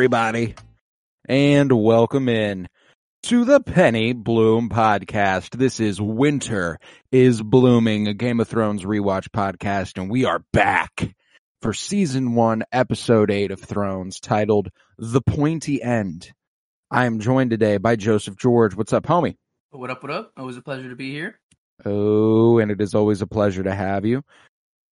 everybody, and welcome in to the Penny Bloom podcast. This is Winter is Blooming, a Game of Thrones rewatch podcast, and we are back for season one, episode eight of Thrones, titled The Pointy End. I am joined today by Joseph George. What's up, homie? What up, what up? Always a pleasure to be here. Oh, and it is always a pleasure to have you.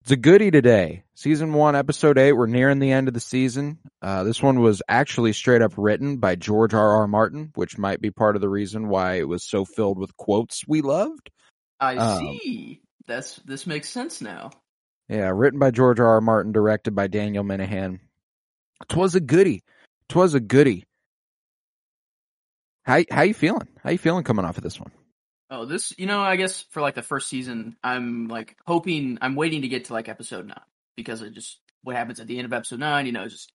It's a goodie today. Season one, episode eight. We're nearing the end of the season. Uh, this one was actually straight up written by George R. R. Martin, which might be part of the reason why it was so filled with quotes we loved. I Um, see. That's this makes sense now. Yeah, written by George R. R. Martin, directed by Daniel Minahan. Twas a goodie. Twas a goodie. How how you feeling? How you feeling coming off of this one? Oh, this you know, I guess for like the first season, I'm like hoping I'm waiting to get to like episode nine because it just what happens at the end of episode nine, you know, just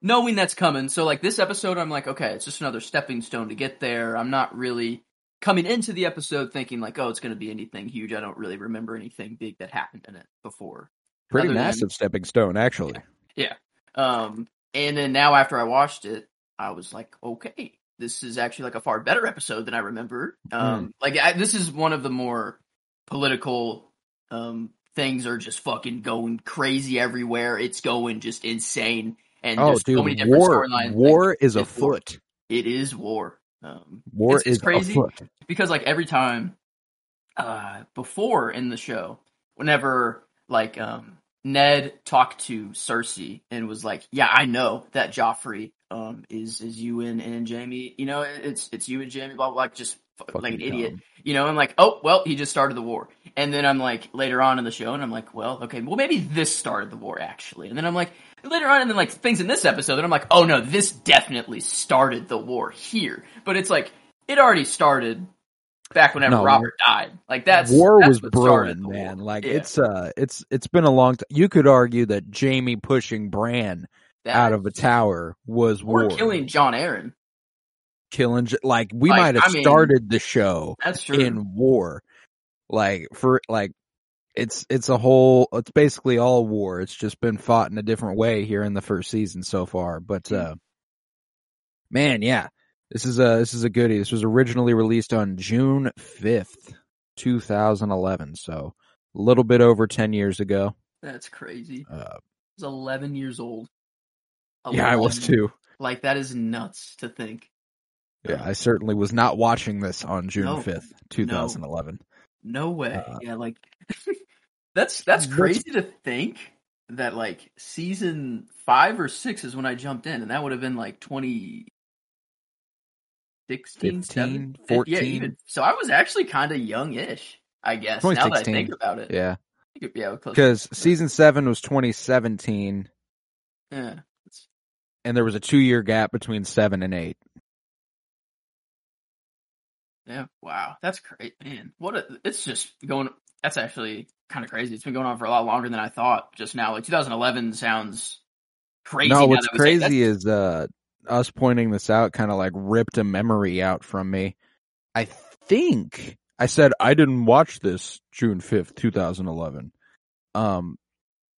knowing that's coming. So like this episode, I'm like, okay, it's just another stepping stone to get there. I'm not really coming into the episode thinking like, oh, it's going to be anything huge. I don't really remember anything big that happened in it before. Pretty Other than- massive stepping stone, actually. Yeah. Um, and then now after I watched it, I was like, okay, this is actually like a far better episode than I remember. Um, like I, this is one of the more political, um, things are just fucking going crazy everywhere. It's going just insane. And Oh, there's dude, so many different war storylines. war Like, is it's war. afoot. It is war. Um, War it's, it's is crazy afoot. because like every time uh before in the show whenever like um Ned talked to Cersei and was like yeah I know that Joffrey um is is you and, and Jaime you know it's it's you and Jaime blah blah, like just f- like an Fucking idiot you know I'm like oh well he just started the war and then I'm like later on in the show and I'm like well okay well maybe this started the war actually and then I'm like later on and then like things in this episode and I'm like oh no this definitely started the war here but it's like it already started back whenever No, Robert died like that's war that's was brewing, man. war. Like Yeah, it's uh, it's it's been a long time. You could argue that Jaime pushing Bran that- out of a tower was war. killing Jon Arryn killing. Like we Like, might have I mean- started the show that's true in war. Like for like, it's it's a whole. It's basically all war. It's just been fought in a different way here in the first season so far. But Hmm. uh, man, yeah, this is a this is a goodie. This was originally released on June fifth, two thousand eleven. So a little bit over ten years ago. that's crazy I Uh, was 11 years old yeah, I was too. like that is nuts to think Yeah, I certainly was not watching this on June No. fifth, two thousand eleven. No way. Uh, yeah, like that's that's That's- crazy to think that like season five or six is when I jumped in, and that would have been like 2016, 15, 7? Yeah, even so, I was actually kind of young-ish, I guess. Now that I think about it, Yeah. Yeah, because season seven was 2017 yeah, it's- and there was a two year gap between seven and eight yeah, wow, that's great, man. What a, it's just going. That's actually kind of crazy. It's been going on for a lot longer than I thought. Just now, like 2011 sounds crazy. no what's that we say it. crazy is uh us pointing this out kind of like ripped a memory out from me i think i said i didn't watch this june 5th 2011 um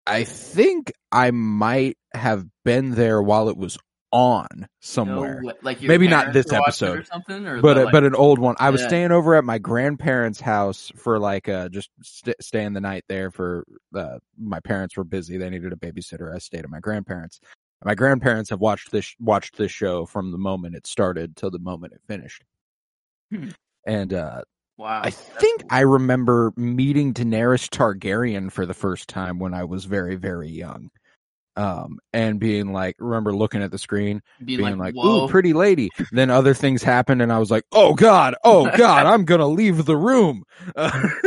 i think i might have been there while it was on somewhere No like Maybe not this were watching it episode, or something, or but the, like, but an old one. I was Yeah. staying over at my grandparents' house for like uh just st- staying the night there for uh, my parents were busy. They needed a babysitter. I stayed at my grandparents. My grandparents have watched this watched this show from the moment it started till the moment it finished. Hmm. And uh wow. I think cool. I remember meeting Daenerys Targaryen for the first time when I was very very young. um, and being like, remember looking at the screen, Being, being like, like, "Ooh, pretty lady." then other things happened, and I was like, "Oh God, oh God, I'm gonna leave the room." Uh,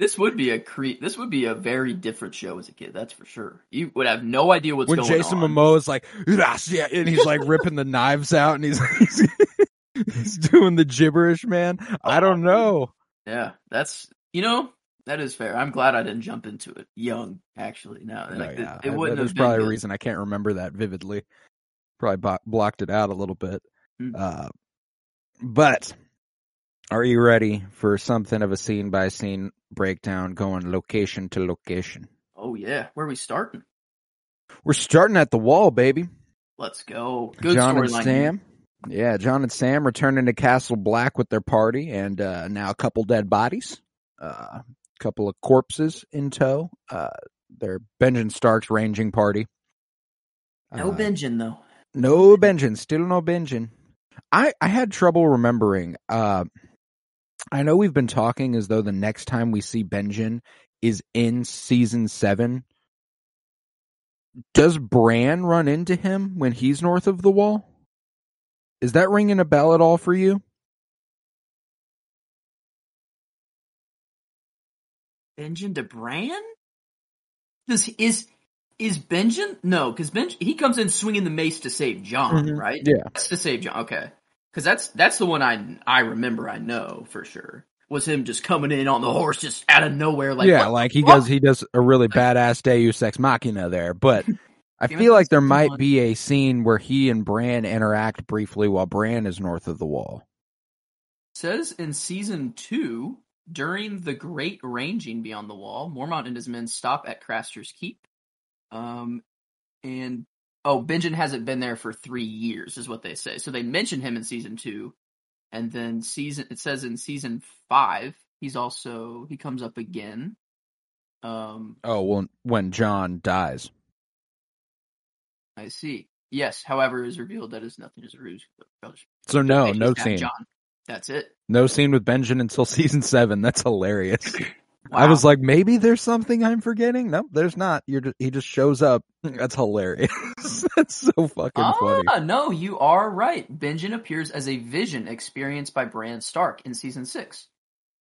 This would be a cre- This would be a very different show as a kid. That's for sure. You would have no idea what's when going Jason on. When Jason Momoa is like, "Gracia," and he's like ripping the knives out, and he's he's, he's doing the gibberish, man. I don't know. Yeah, that's you know that is fair. I'm glad I didn't jump into it young. Actually, no, like, it- yeah, it, I- wouldn't there's have been probably a reason I can't remember that vividly. Probably bo- blocked it out a little bit. Hmm. Uh, but are you ready for something of a scene by scene breakdown, going location to location? Oh yeah, where are we starting? We're starting at the wall, baby. Let's go. Good John and. Sam. Yeah, John and Sam returning to Castle Black with their party, and uh, now a couple dead bodies, a uh, couple of corpses in tow. Uh, they're Benjamin Stark's ranging party. No Uh, Benjamin though. No Benjen, still no Benjen. I I had trouble remembering. Uh, I know we've been talking as though the next time we see Benjen is in season seven. Does Bran run into him when he's north of the wall? Is that ringing a bell at all for you? Benjamin to Bran? Does is is Benjamin? No, because Ben he comes in swinging the mace to save John, Mhm. right? Yeah. That's to save John. Okay, because that's that's the one I I remember. I know for sure was him just coming in on the horse just out of nowhere. Like yeah, what like he fuck? does he does a really badass Deus Ex Machina there, but I feel like there might be a scene where he and Bran interact briefly while Bran is north of the wall. says in season two, during the Great Ranging Beyond the Wall, Mormont and his men stop at Craster's Keep. Um, and oh, Benjen hasn't been there for three years, is what they say. So they mention him in season two, and then season it says in season five he's also he comes up again. Um, Oh, well, when John dies. I see. Yes, however, it is revealed that is nothing is a ruse. So no, no scene. John. That's it. No scene with Benjamin until season seven. That's hilarious. I was like, maybe there's something I'm forgetting. Nope, there's not. You're just, he just shows up. That's hilarious. That's so fucking funny. Ah, no, you are right. Benjen appears as a vision experienced by Bran Stark in season six.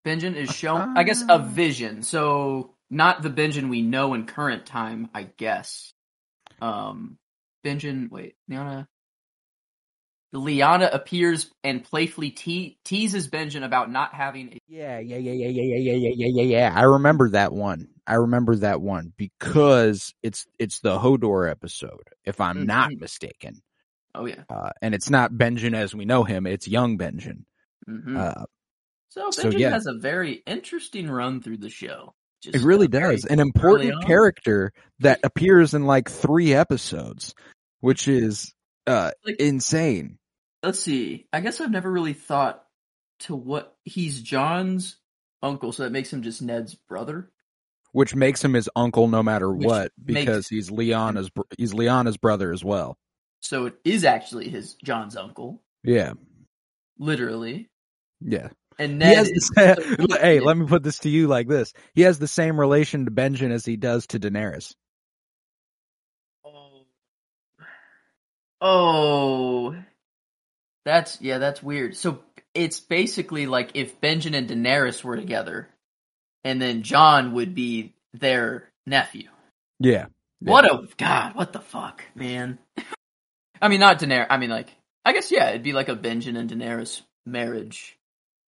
Benjen is shown, I guess, a Ah. vision. So not the Benjen we know in current time, I guess. Um, Benjen, wait, Lyanna. Lyanna appears and playfully te- teases Benjen about not having a Yeah, yeah, yeah, yeah, yeah, yeah, yeah, yeah, yeah, yeah. I remember that one. I remember that one because it's it's the Hodor episode, if I'm not Mhm. mistaken. Oh yeah. Uh, and it's not Benjamin as we know him; it's young Benjamin. hmm Uh, so so, yeah. has a very interesting run through the show. it really does. An important character that appears in like three episodes, which is uh Like- insane. let's see. I guess I've never really thought to what he's John's uncle, so that makes him just Ned's brother. Which makes him his uncle no matter Which what, makes- because he's Lyanna's br- he's Lyanna's brother as well. So it is actually his John's uncle, Yeah, literally. yeah. And He Ned is the, hey, let me put this to you like this: he has the same relation to Benjen as he does to Daenerys. Oh. That's yeah, that's weird. So it's basically like if Benjen and Daenerys were together, and then John would be their nephew. Yeah, Yeah. What a god! What the fuck, man? I mean, not Daenerys. I mean, like, I guess yeah, it'd be like a Benjen and Daenerys marriage,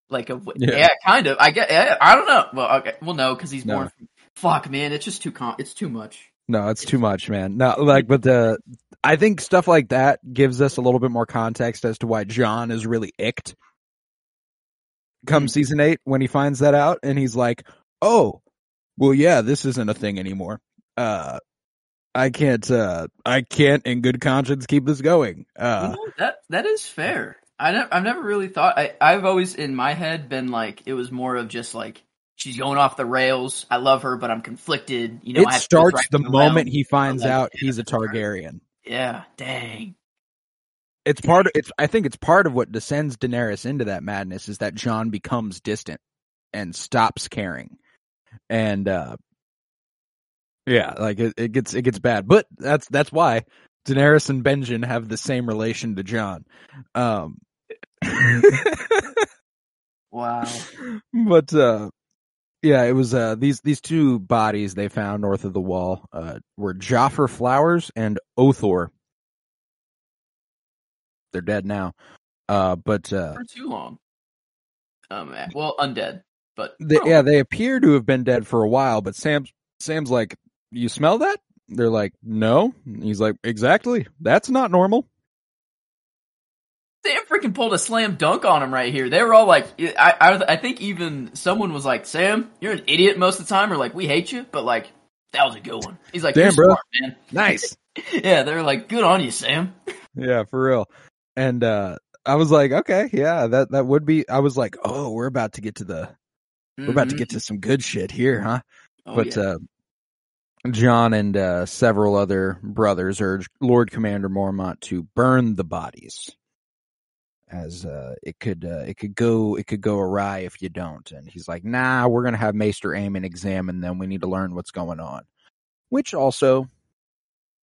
like a Yeah. yeah, kind of. I get. Yeah, I don't know. Well, okay, well, no, because he's No. born. From, fuck, man, it's just too com- It's too much. No, it's too much, man. No, like, but the I think stuff like that gives us a little bit more context as to why John is really icked. Come Hmm. season eight, when he finds that out, and he's like, "Oh, well, yeah, this isn't a thing anymore. Uh, I can't, uh, I can't, in good conscience, keep this going." You Uh, know, that that is fair. I ne- I've never really thought. I I've always in my head been like it was more of just like she's going off the rails. I love her, but I'm conflicted. You know, it starts the moment he finds like, out he's a. Targaryen. Yeah, dang. it's part of it's I think it's part of what descends Daenerys into that madness is that John becomes distant and stops caring. And uh Yeah, like it, it gets it gets bad, but that's that's why Daenerys and Benjen have the same relation to John. Um, Wow. but uh, yeah, it was uh these these two bodies they found north of the wall uh were Joffrey Flowers and Othor. They're dead now. Uh, but uh, For too long. Um, eh, well, undead, but they, oh, yeah, they appear to have been dead for a while. But Sam's Sam's like, "You smell that?" They're like, "No." He's like, "Exactly. That's not normal." Sam freaking pulled a slam dunk on him right here. They were all like, I, I, I think even someone was like, Sam, you're an idiot most of the time, or like, we hate you, but like, that was a good one. He's like, Damn, you're bro. smart, man. Nice. Yeah, they're like, good on you, Sam. yeah, for real. And uh I was like, okay, yeah, that that would be. I was like, oh, we're about to get to the we're about to get to some good shit here, huh? Oh, but yeah. uh John and uh several other brothers urged Lord Commander Mormont to burn the bodies. As uh it could uh it could go it could go awry if you don't. And he's like, nah, we're gonna have Maester Aemon examine them. We need to learn what's going on. Which also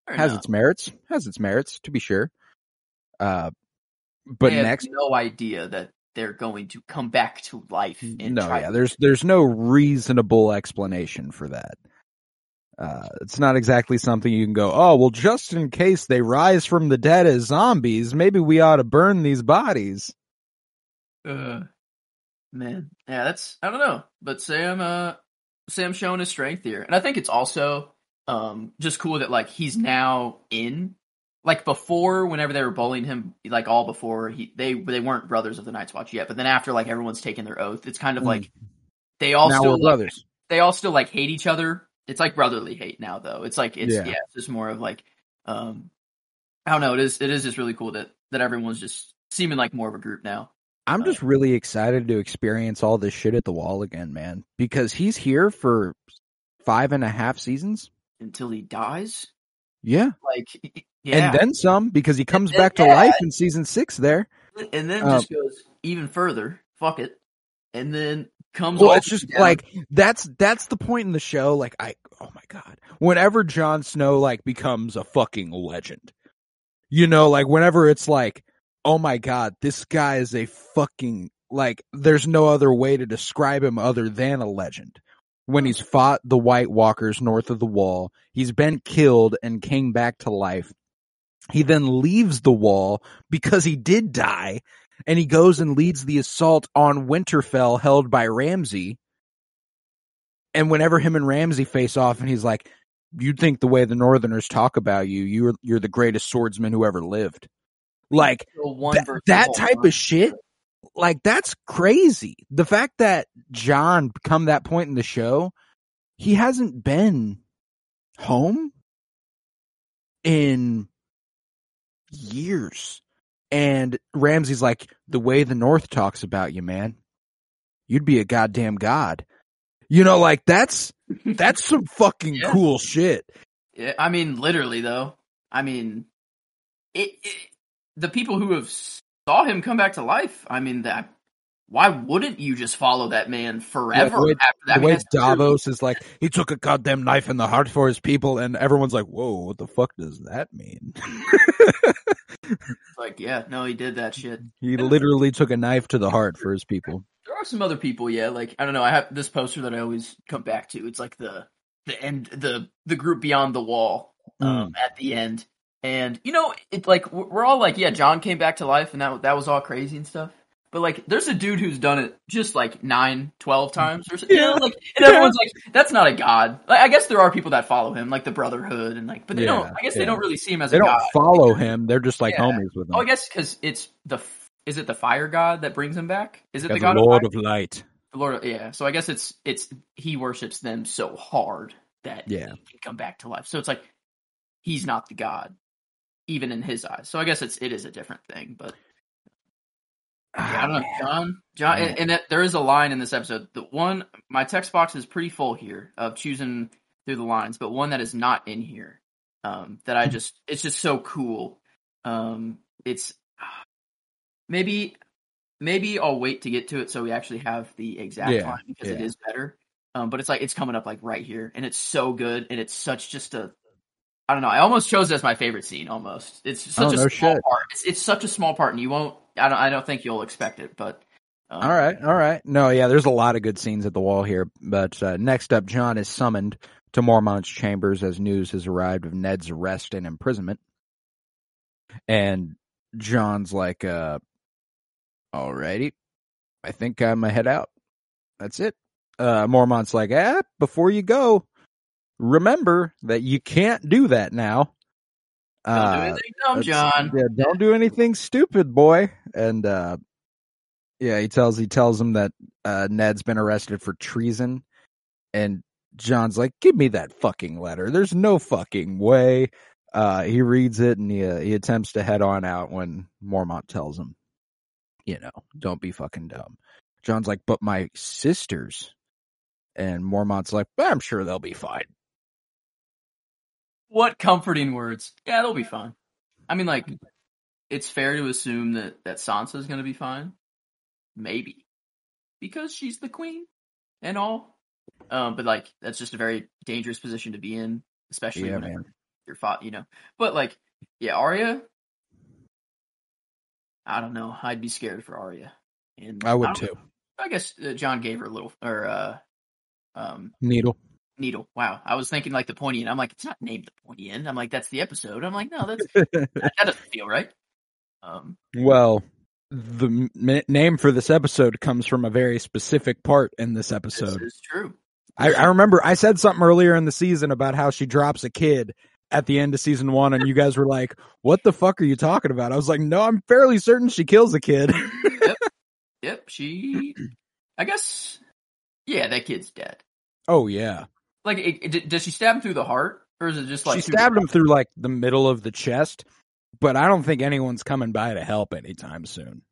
has its merits. Has its merits, to be sure. Uh but next no idea that they're going to come back to life. And no, yeah, there's there's no reasonable explanation for that. Uh, it's not exactly something you can go, oh, well, just in case they rise from the dead as zombies, maybe we ought to burn these bodies. Uh, man, yeah, that's I don't know, but Sam, uh, Sam showing his strength here, and I think it's also um just cool that like he's now in. Like before, whenever they were bullying him, like all before he they they weren't brothers of the Night's Watch yet, but then after like everyone's taken their oath, it's kind of Mm. like they all now still we're like, brothers. they all still like hate each other. It's like brotherly hate now, though. It's like it's Yeah. yeah, it's just more of like um I don't know. It is it is just really cool that that everyone's just seeming like more of a group now. I'm just really excited to experience all this shit at the wall again, man, because he's here for five and a half seasons. until he dies. Yeah. Like, yeah, And then some, because he comes then- back to yeah. life in season six there. and then um, just goes even further. Fuck it, and then comes. Well, it's just down. like that's that's the point in the show. Like I, oh my god, whenever Jon Snow like becomes a fucking legend, you know, like whenever it's like, oh my god, this guy is a fucking like. There's no other way to describe him other than a legend. When he's fought the White Walkers north of the Wall, he's been killed and came back to life. He then leaves the Wall because he did die and he goes and leads the assault on Winterfell held by Ramsay. And whenever him and Ramsay face off and he's like, you'd think the way the Northerners talk about you, you're, you're the greatest swordsman who ever lived. Like one that, type of shit, like that's crazy. The fact that John come that point in the show, he hasn't been home in years. And Ramsay's like, the way the North talks about you, man, you'd be a goddamn god. You know, like that's, that's some fucking Yeah. cool shit. Yeah, I mean, literally though. I mean, it, it. The people who have saw him come back to life. I mean, that. Why wouldn't you just follow that man forever way- after that? The way. Davos is like, he took a goddamn knife in the heart for his people, and everyone's like, whoa, what the fuck does that mean? Like, yeah, no, he did that shit. he literally took a knife to the heart for his people. There are some other people, yeah. Like I don't know. I have this poster that I always come back to. It's like the the end, the the group beyond the wall um, at the end, and you know, it like we're we're all like, yeah, John came back to life, and that that was all crazy and stuff. But like, there's a dude who's done it just like nine, twelve times, or so- you know, Yeah. like, and everyone's like, that's not a god. Like, I guess there are people that follow him, like the Brotherhood, and like, but they Yeah, don't. I guess yeah. they don't really see him as They a don't god. follow him, they're just like Yeah. homies with him. Oh, I guess because it's the, is it the fire god that brings him back? Is it Yeah, the the god Lord of of Light. The Lord, yeah. So I guess it's it's he worships them so hard that Yeah. he can come back to life. So it's like he's not the god, even in his eyes. So I guess it's it is a different thing. But yeah, I don't know, John. John, and, and that, there is a line in this episode. The one my text box is pretty full here of choosing through the lines, but one that is not in here. Um, that I just it's just so cool. Um, it's maybe maybe I'll wait to get to it so we actually have the exact Yeah, line because it yeah. is better. Um, but it's like it's coming up like right here, and it's so good, and it's such just a I don't know. I almost chose it as my favorite scene. Almost, it's such Oh, a no small shit. part. It's, it's such a small part, and you won't. I don't. I don't think you'll expect it. But um, All right, all right. No, yeah, there's a lot of good scenes at the wall here. But uh, next up, John is summoned to Mormont's chambers as news has arrived of Ned's arrest and imprisonment. And John's like, uh, "Alrighty, I think I'm gonna head out. That's it." Uh, Mormont's like, "Ah, before you go, remember that you can't do that now." Don't do Uh, anything dumb, John. Yeah, don't do anything stupid, boy. And uh yeah, he tells he tells him that uh Ned's been arrested for treason and John's like, "Give me that fucking letter. There's no fucking way." Uh he reads it and he uh, he attempts to head on out when Mormont tells him, you know, don't be fucking dumb. John's like, "But my sisters." And Mormont's like, "I'm sure they'll be fine." What comforting words. Yeah, they'll be fine. I mean, like, it's fair to assume that that Sansa's going to be fine. Maybe because she's the queen and all. Um, but like, that's just a very dangerous position to be in, especially Yeah, whenever man. you're fought. You know, but like, yeah, Arya. I don't know. I'd be scared for Arya. And I would don't- too. I guess uh, John gave her a little, or uh, um, Needle. Needle. Wow, I was thinking like the pointy end. I'm like, it's not named the pointy end. I'm like, that's the episode. I'm like, no, that's that, that doesn't feel right. Um, Well, the m- name for this episode comes from a very specific part in this this episode. is true. I, I remember I said something earlier in the season about how she drops a kid at the end of season one, and you guys were like, "What the fuck are you talking about?" I was like, "No, I'm fairly certain she kills a kid." Yep, she. I guess. Yeah, that kid's dead. oh yeah, Like, it, it, does she stab him through the heart, or is it just like she stabbed him through like the middle of the chest, but I don't think anyone's coming by to help anytime soon.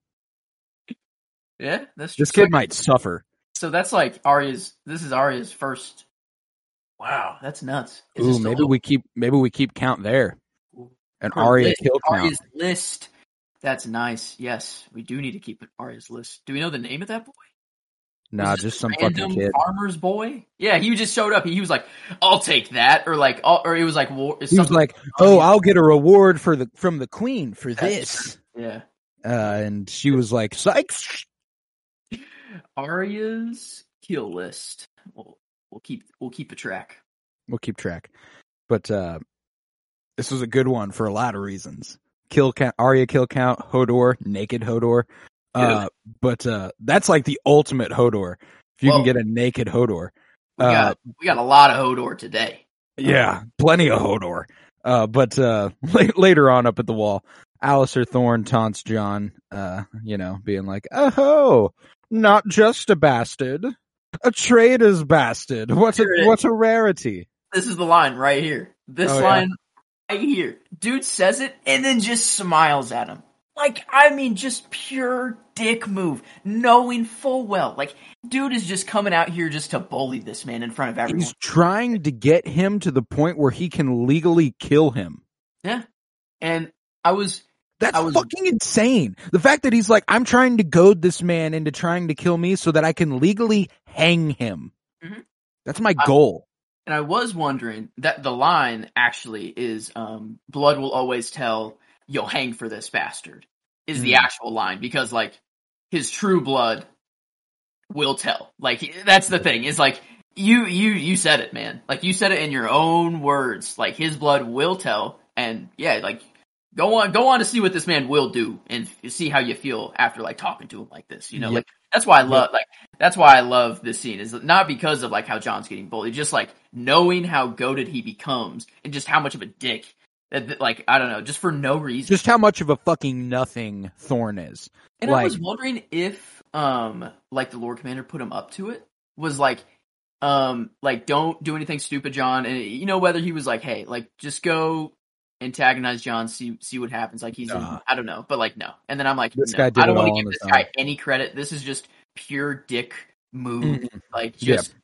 Yeah, that's This kid like- might suffer. So that's like Arya's. This is Arya's first. Wow, that's nuts. Is Ooh, maybe we keep maybe we keep count there. An Arya list- kill count. Arya's list. That's nice. Yes, we do need to keep an Arya's list. Do we know the name of that boy? Nah, just some fucking kid. farmer's boy. Yeah, he just showed up. He, he was like, "I'll take that," or like, I'll, or it was like, war, He was like, "Oh, I'll get a reward for the from the queen for this." yeah." Uh, and she was like, "Sykes." Arya's kill list. We'll we'll keep we'll keep a track. We'll keep track. But uh, this was a good one for a lot of reasons. Kill count, Arya kill count, Hodor, naked Hodor. Uh, but uh, that's like the ultimate Hodor. If you Whoa. can get a naked Hodor. We Uh, got we got a lot of Hodor today. Yeah, plenty of Hodor. Uh, but uh, la- later on up at the wall, Alliser Thorne taunts John, uh, you know, being like, "Oh, not just a bastard, a traitor's bastard. What a what a rarity." This is the line right here. This Oh, yeah. line right here. Dude says it and then just smiles at him. Like, I mean, just pure dick move, knowing full well. Like, dude is just coming out here just to bully this man in front of everyone. He's trying to get him to the point where he can legally kill him. Yeah. And I was, That's I was- fucking insane. The fact that he's like, I'm trying to goad this man into trying to kill me so that I can legally hang him. Mhm. That's my I- goal. and I was wondering that the line actually is, um, blood will always tell, you'll hang for this bastard, is the Hmm. actual line because, like, his true blood will tell. Like, that's the thing, is like, you, you, you said it, man. Like, you said it in your own words. Like, his blood will tell, and yeah, like, go on, go on to see what this man will do, and f- see how you feel after, like, talking to him like this, you know? Yep. Like, that's why I love, like, that's why I love this scene, is not because of, like, how John's getting bullied, just, like, knowing how goaded he becomes, and just how much of a dick, like, I don't know, just for no reason. Just how much of a fucking nothing Thorne is. And I was wondering if, um, like the Lord Commander put him up to it. Was like, um, like don't do anything stupid, John. And you know whether he was like, hey, like just go antagonize John, see see what happens. Like he's, in, I don't know, but like no. And then I'm like, no, I don't want to give this guy own. any credit. This is just pure dick move. Mhm. Like Yeah. just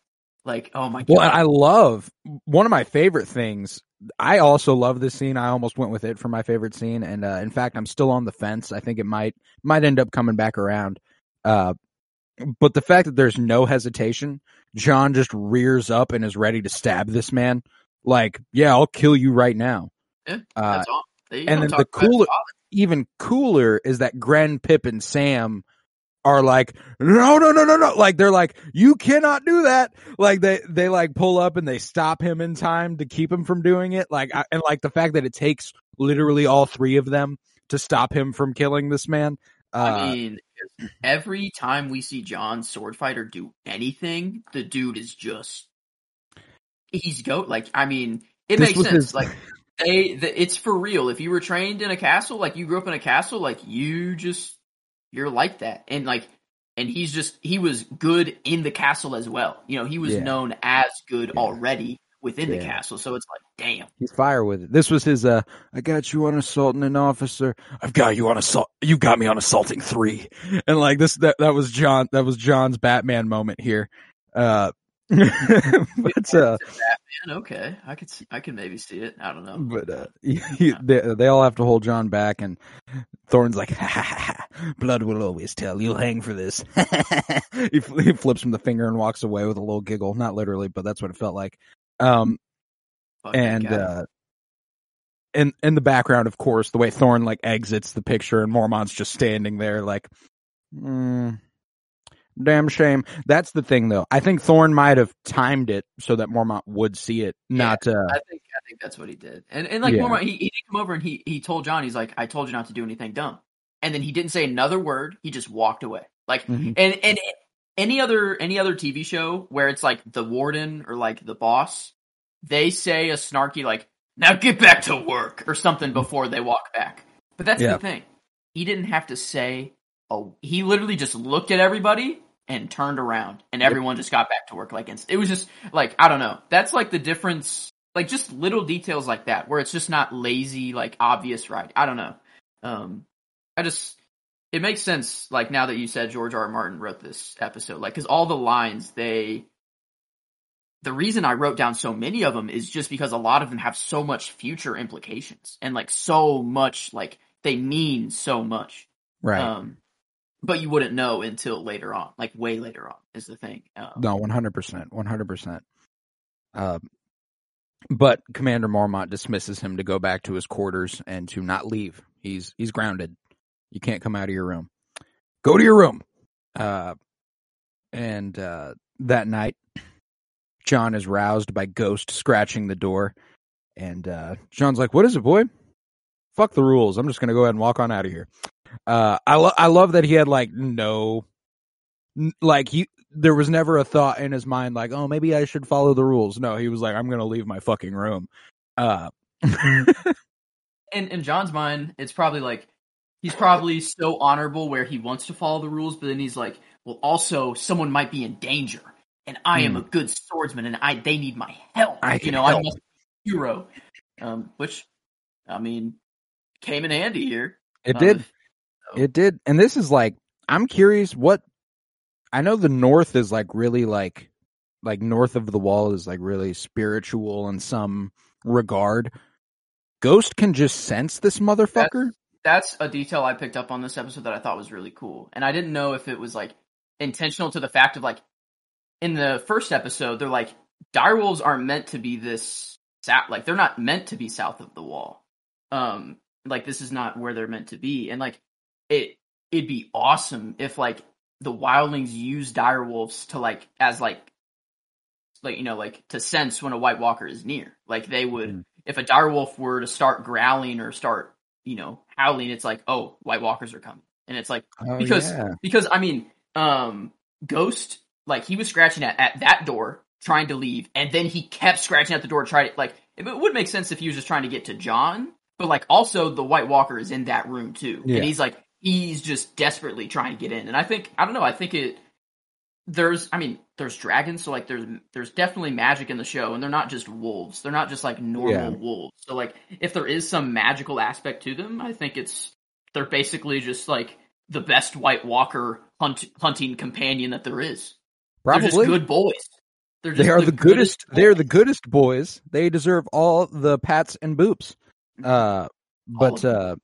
like oh my god. Well, I love one of my favorite things. I also love this scene. I almost went with it for my favorite scene, and uh, in fact, I'm still on the fence. I think it might might end up coming back around. Uh, but the fact that there's no hesitation, John just rears up and is ready to stab this man. Like, yeah, I'll kill you right now. Yeah, Uh. And then the cooler- even cooler is that Grenn, Pip, and Sam are like, no, no, no, no, no. Like they're like, you cannot do that. Like they, they like pull up and they stop him in time to keep him from doing it. Like, I, and like the fact that it takes literally all three of them to stop him from killing this man. Uh, I mean, every time we see John Swordfighter do anything, the dude is just he's goat. Like, I mean, it makes sense. his- Like, they, the, it's for real. If you were trained in a castle, like you grew up in a castle, like you just you're like that, and like, and he's just he was good in the castle as well. You know, he was Yeah. known as good Yeah. already within the castle. So it's like, damn. he's fire with it. This was his, uh, I got you on assaulting an officer. I've got you on assault. You got me on assaulting three. And like this, that, that was John, that was John's Batman moment here. Uh, but, uh, okay, I could see, I can maybe see it. I don't know. but uh, he- they, they all have to hold John back, and Thorne's like, ha, ha, ha, ha. "Blood will always tell. You'll hang for this." he, he flips him the finger and walks away with a little giggle. Not literally, but that's what it felt like. Um, Fuck that and uh, in in the background, of course, the way Thorne like exits the picture, and Mormont's just standing there, like, mm, damn shame. That's the thing, though. I think Thorne might have timed it so that Mormont would see it, not uh, I think I think that's what he did. And and like Yeah. Mormont, he, he did come over and he he told John, he's like, I told you not to do anything dumb. And then he didn't say another word. He just walked away. Like Mhm. and and any other any other TV show where it's like the warden or like the boss, they say a snarky like, "Now get back to work" or something before they walk back. But that's Yeah. the thing. He didn't have to say. Oh, he literally just looked at everybody and turned around, and everyone just got back to work. Like it was just like I don't know. That's like the difference. Like just little details like that, where it's just not lazy, like obvious, right? I don't know. Um, I just it makes sense. Like now that you said George R. R. Martin wrote this episode, like because all the lines they. The reason I wrote down so many of them is just because a lot of them have so much future implications and like so much like they mean so much. right. Um, but you wouldn't know until later on, like way later on, is the thing. Um, No, one hundred percent, one hundred percent. Um, but Commander Mormont dismisses him to go back to his quarters and to not leave. He's he's grounded. You can't come out of your room. Go to your room. Uh, and uh, that night, John is roused by Ghost scratching the door, and uh, John's like, "What is it, boy? Fuck the rules. I'm just gonna go ahead and walk on out of here." Uh, I lo- I love that he had like no, like he there was never a thought in his mind like, oh, maybe I should follow the rules. No, he was like, I'm gonna leave my fucking room. Uh, in in John's mind, it's probably like he's probably so honorable where he wants to follow the rules, but then he's like, well, also someone might be in danger, and I am Hmm. a good swordsman, and I they need my help. I you know, I help. must be a hero. Um, which, I mean, came in handy here. it Um, did, it did, and this is like, I'm curious what. I know the North is like really like, like north of the wall is like really spiritual in some regard. Ghost can just sense this motherfucker. that's a detail I picked up on this episode that I thought was really cool. And I didn't know if it was like intentional to the fact of like in the first episode, they're like direwolves aren't meant to be this south like they're not meant to be south of the wall. Um like this is not where they're meant to be. And like it it'd be awesome if like the wildlings use direwolves to like as like like you know like to sense when a white walker is near. Like they would Mm. if a direwolf were to start growling or start you know howling, it's like oh white walkers are coming, and it's like Oh, because yeah. because I mean um Ghost like he was scratching at, at that door trying to leave, and then he kept scratching at the door trying to like it would make sense if he was just trying to get to John, but like also the White Walker is in that room too, Yeah. and he's like he's just desperately trying to get in, and I think I don't know I think it there's I mean there's dragons so like there's there's definitely magic in the show and they're not just wolves they're not just like normal Yeah. wolves so like if there is some magical aspect to them I think it's they're basically just like the best White Walker hunt, hunting companion that there is they're just Probably. good boys they're just They are the, goodest. They're the goodest boys. They deserve all the pats and boops. Uh, but uh,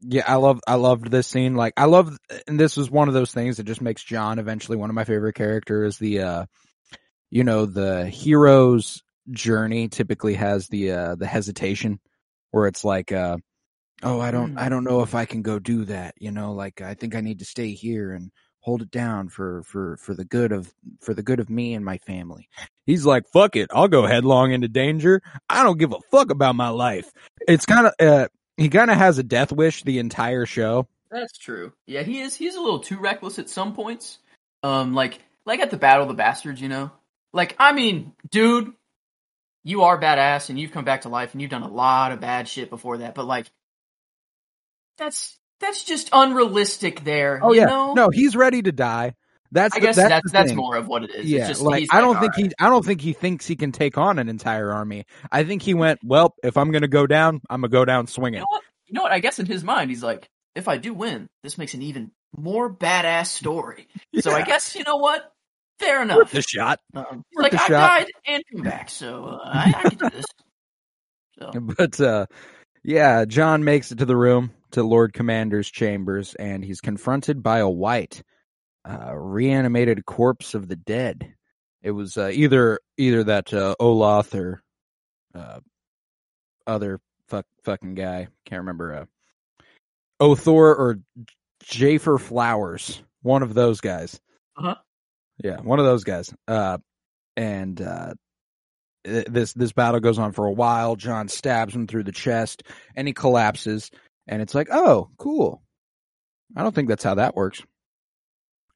yeah, I love I loved this scene. Like I love and this was one of those things that just makes John eventually one of my favorite characters. The uh you know, the hero's journey typically has the uh the hesitation where it's like uh oh I don't I don't know if I can go do that, you know, like I think I need to stay here and hold it down for for for the good of for the good of me and my family. He's like, "Fuck it, I'll go headlong into danger. I don't give a fuck about my life." It's kind of uh he kind of has a death wish the entire show. That's true. Yeah, he is. He's a little too reckless at some points. Um, like like at the Battle of the Bastards, you know. Like, I mean, dude, you are badass and you've come back to life and you've done a lot of bad shit before that. But like, that's that's just unrealistic. There. Oh yeah, know? no, he's ready to die. That's I the- guess that's that's that's more of what it is. Yeah, it's just, like I don't like, think "Alright." he I don't think he thinks he can take on an entire army. I think he went, well, if I'm going to go down, I'm going to go down You swinging. know what? You know what? I guess in his mind, he's like, if I do win, this makes an even more badass story. So I guess you know what? Fair Worth enough. the shot. Um, worth like the I shot." died and come back, so uh, I, I can do this. So But uh yeah, John makes it to the room to Lord Commander's chambers and he's confronted by a white uh reanimated corpse of the dead. It was uh, either either that uh, Olaf or uh other fuck fucking guy, can't remember uh Othor or Jafer Flowers, one of those guys. Uh-huh. Yeah, one of those guys. Uh and uh this this battle goes on for a while. John stabs him through the chest, and he collapses. And it's like, oh, cool. I don't think that's how that works.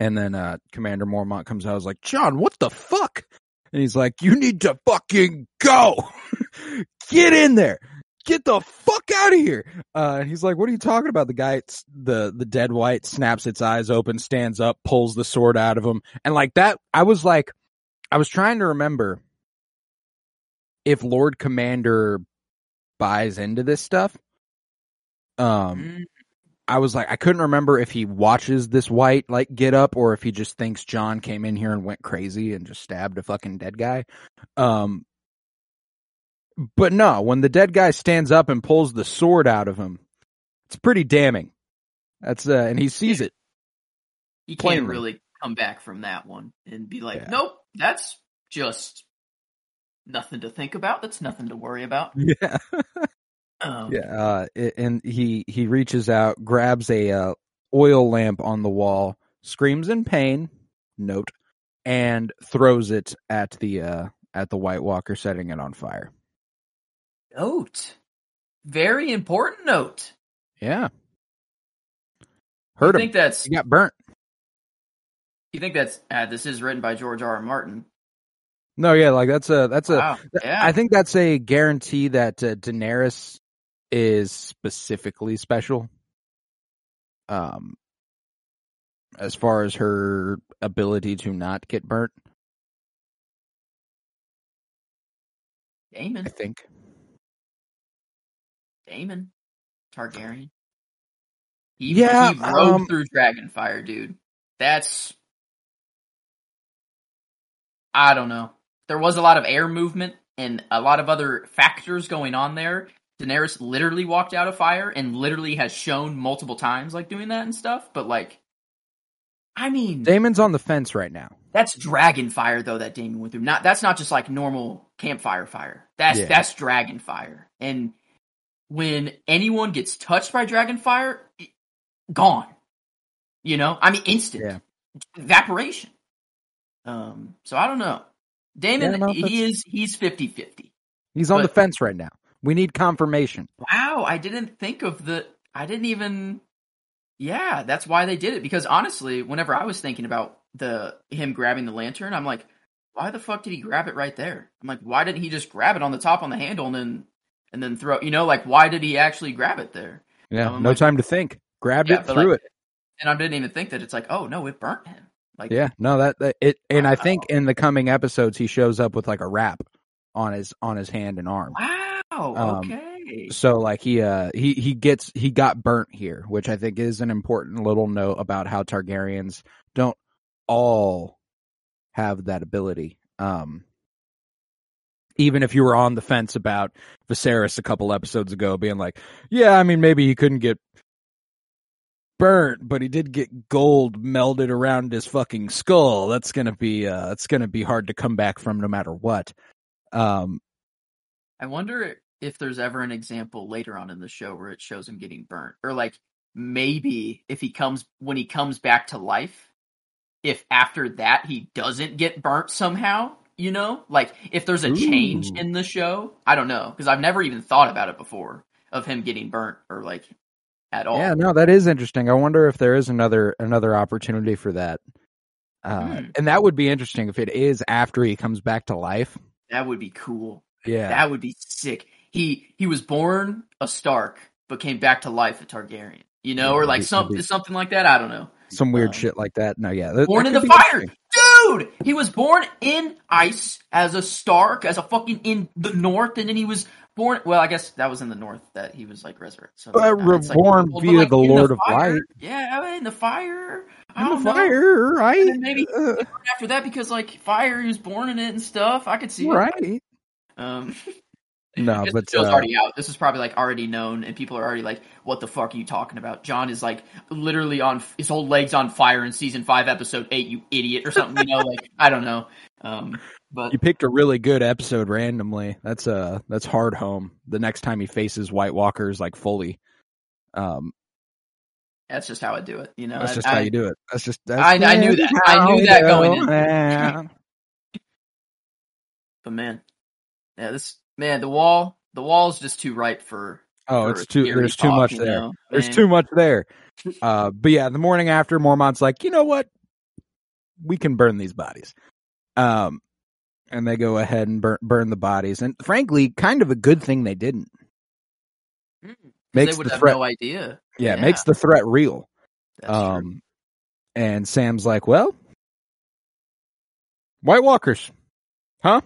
And then uh Commander Mormont comes out. I was like, John, what the fuck? And he's like, you need to fucking go. Get in there. Get the fuck out of here. Uh, and he's like, what are you talking about? The guy, the, the dead white snaps its eyes open, stands up, pulls the sword out of him. And like that, I was like, I was trying to remember if Lord Commander buys into this stuff. Um, mm, I was like, I couldn't remember if he watches this white like get up or if he just thinks John came in here and went crazy and just stabbed a fucking dead guy. Um, but no, when the dead guy stands up and pulls the sword out of him, it's pretty damning. That's uh, and he sees it. he can't plainly. really come back from that one and be like, Yeah. nope, that's just nothing to think about. That's nothing to worry about. Yeah, Um, yeah. Uh, and he he reaches out, grabs a uh, oil lamp on the wall, screams in pain. Note, and throws it at the uh at the White Walker, setting it on fire. Note. Very important note. Yeah. Heard you him. think that's he got burnt. you think that's uh, this is written by George R. R. Martin. No, yeah, like that's a that's a. Wow. Yeah. I think that's a guarantee that uh, Daenerys is specifically special. Um, as far as her ability to not get burnt, Daemon. I think. Daemon. Targaryen. He, Yeah, he rode um, through Dragonfire, dude. That's I don't know. There was a lot of air movement and a lot of other factors going on there. Daenerys literally walked out of fire and literally has shown multiple times like doing that and stuff, but like I mean Daemon's on the fence right now. that's dragon fire though that Daemon went through. Not that's not just like normal campfire fire. That's Yeah. that's dragon fire. And when anyone gets touched by dragon fire, it- gone. You know, I mean instant Yeah. evaporation. Um, so I don't know. Damon, Yeah, no, he is he's 50-50. He's on the fence right now. We need confirmation. Wow, I didn't think of the. I didn't even. Yeah, that's why they did it. Because honestly, whenever I was thinking about the him grabbing the lantern, I'm like, why the fuck did he grab it right there? I'm like, why didn't he just grab it on the top on the handle and then and then throw? You know, like why did he actually grab it there? Yeah, I'm no like- time to think. Grabbed Yeah, it, threw like- it. And I didn't even think that it's like, oh no, it burnt him. Like, Yeah, no, that, that it, and I think in the coming episodes he shows up with like a wrap on his on his hand and arm. wow, Um, okay. So like he uh he he gets he got burnt here, which I think is an important little note about how Targaryens don't all have that ability. Um even if you were on the fence about Viserys a couple episodes ago being like, yeah, I mean maybe he couldn't get burnt, but he did get gold melded around his fucking skull. That's gonna be uh that's gonna be hard to come back from no matter what. Um I wonder if there's ever an example later on in the show where it shows him getting burnt, or like maybe if he comes when he comes back to life, if after that he doesn't get burnt somehow, you know, like if there's a change in the show. I don't know because I've never even thought about it before of him getting burnt or like at all. Yeah, no, that is interesting. I wonder if there is another another opportunity for that. Uh, Hmm. and that would be interesting if it is after he comes back to life. That would be cool. Yeah. That would be sick. He he was born a Stark, but came back to life a Targaryen. You know, Yeah, or like some something like that. I don't know. Some weird um, shit like that. No, yeah. that- Born that in the fire, dude. He was born in ice as a Stark, as a fucking in the North, and then he was born. Well, I guess that was in the North that he was like resurrected. So, uh, like, reborn well, via like, the Lord of fire- Light. Yeah, in the fire. I In don't the know. fire, right? And maybe Uh, after that, because like fire, he was born in it and stuff. I could see it. Um, No, but uh, already out. This is probably like already known, and people are already like, "What the fuck are you talking about?" Jon is like literally on his whole legs on fire in season five, episode eight. You idiot, or something. You know, like I don't know. Um, but you picked a really good episode randomly. That's uh that's Hardhome. The next time he faces White Walkers like fully. Um that's just how I do it. You know, that's I- just I, how you do it. That's just that's I- I knew that. I knew that going in. But man, yeah, this man, the wall, the wall is just too ripe for. Oh, for it's too there's too much there. know? There's Man. too much there. Uh, but yeah, the morning after, Mormont's like, you know what? We can burn these bodies. Um, and they go ahead and burn burn the bodies. And frankly, kind of a good thing they didn't. Mm, Makes they would the have threat. no idea. yeah, it makes the threat real. That's true. um, and Sam's like, well, White Walkers, huh?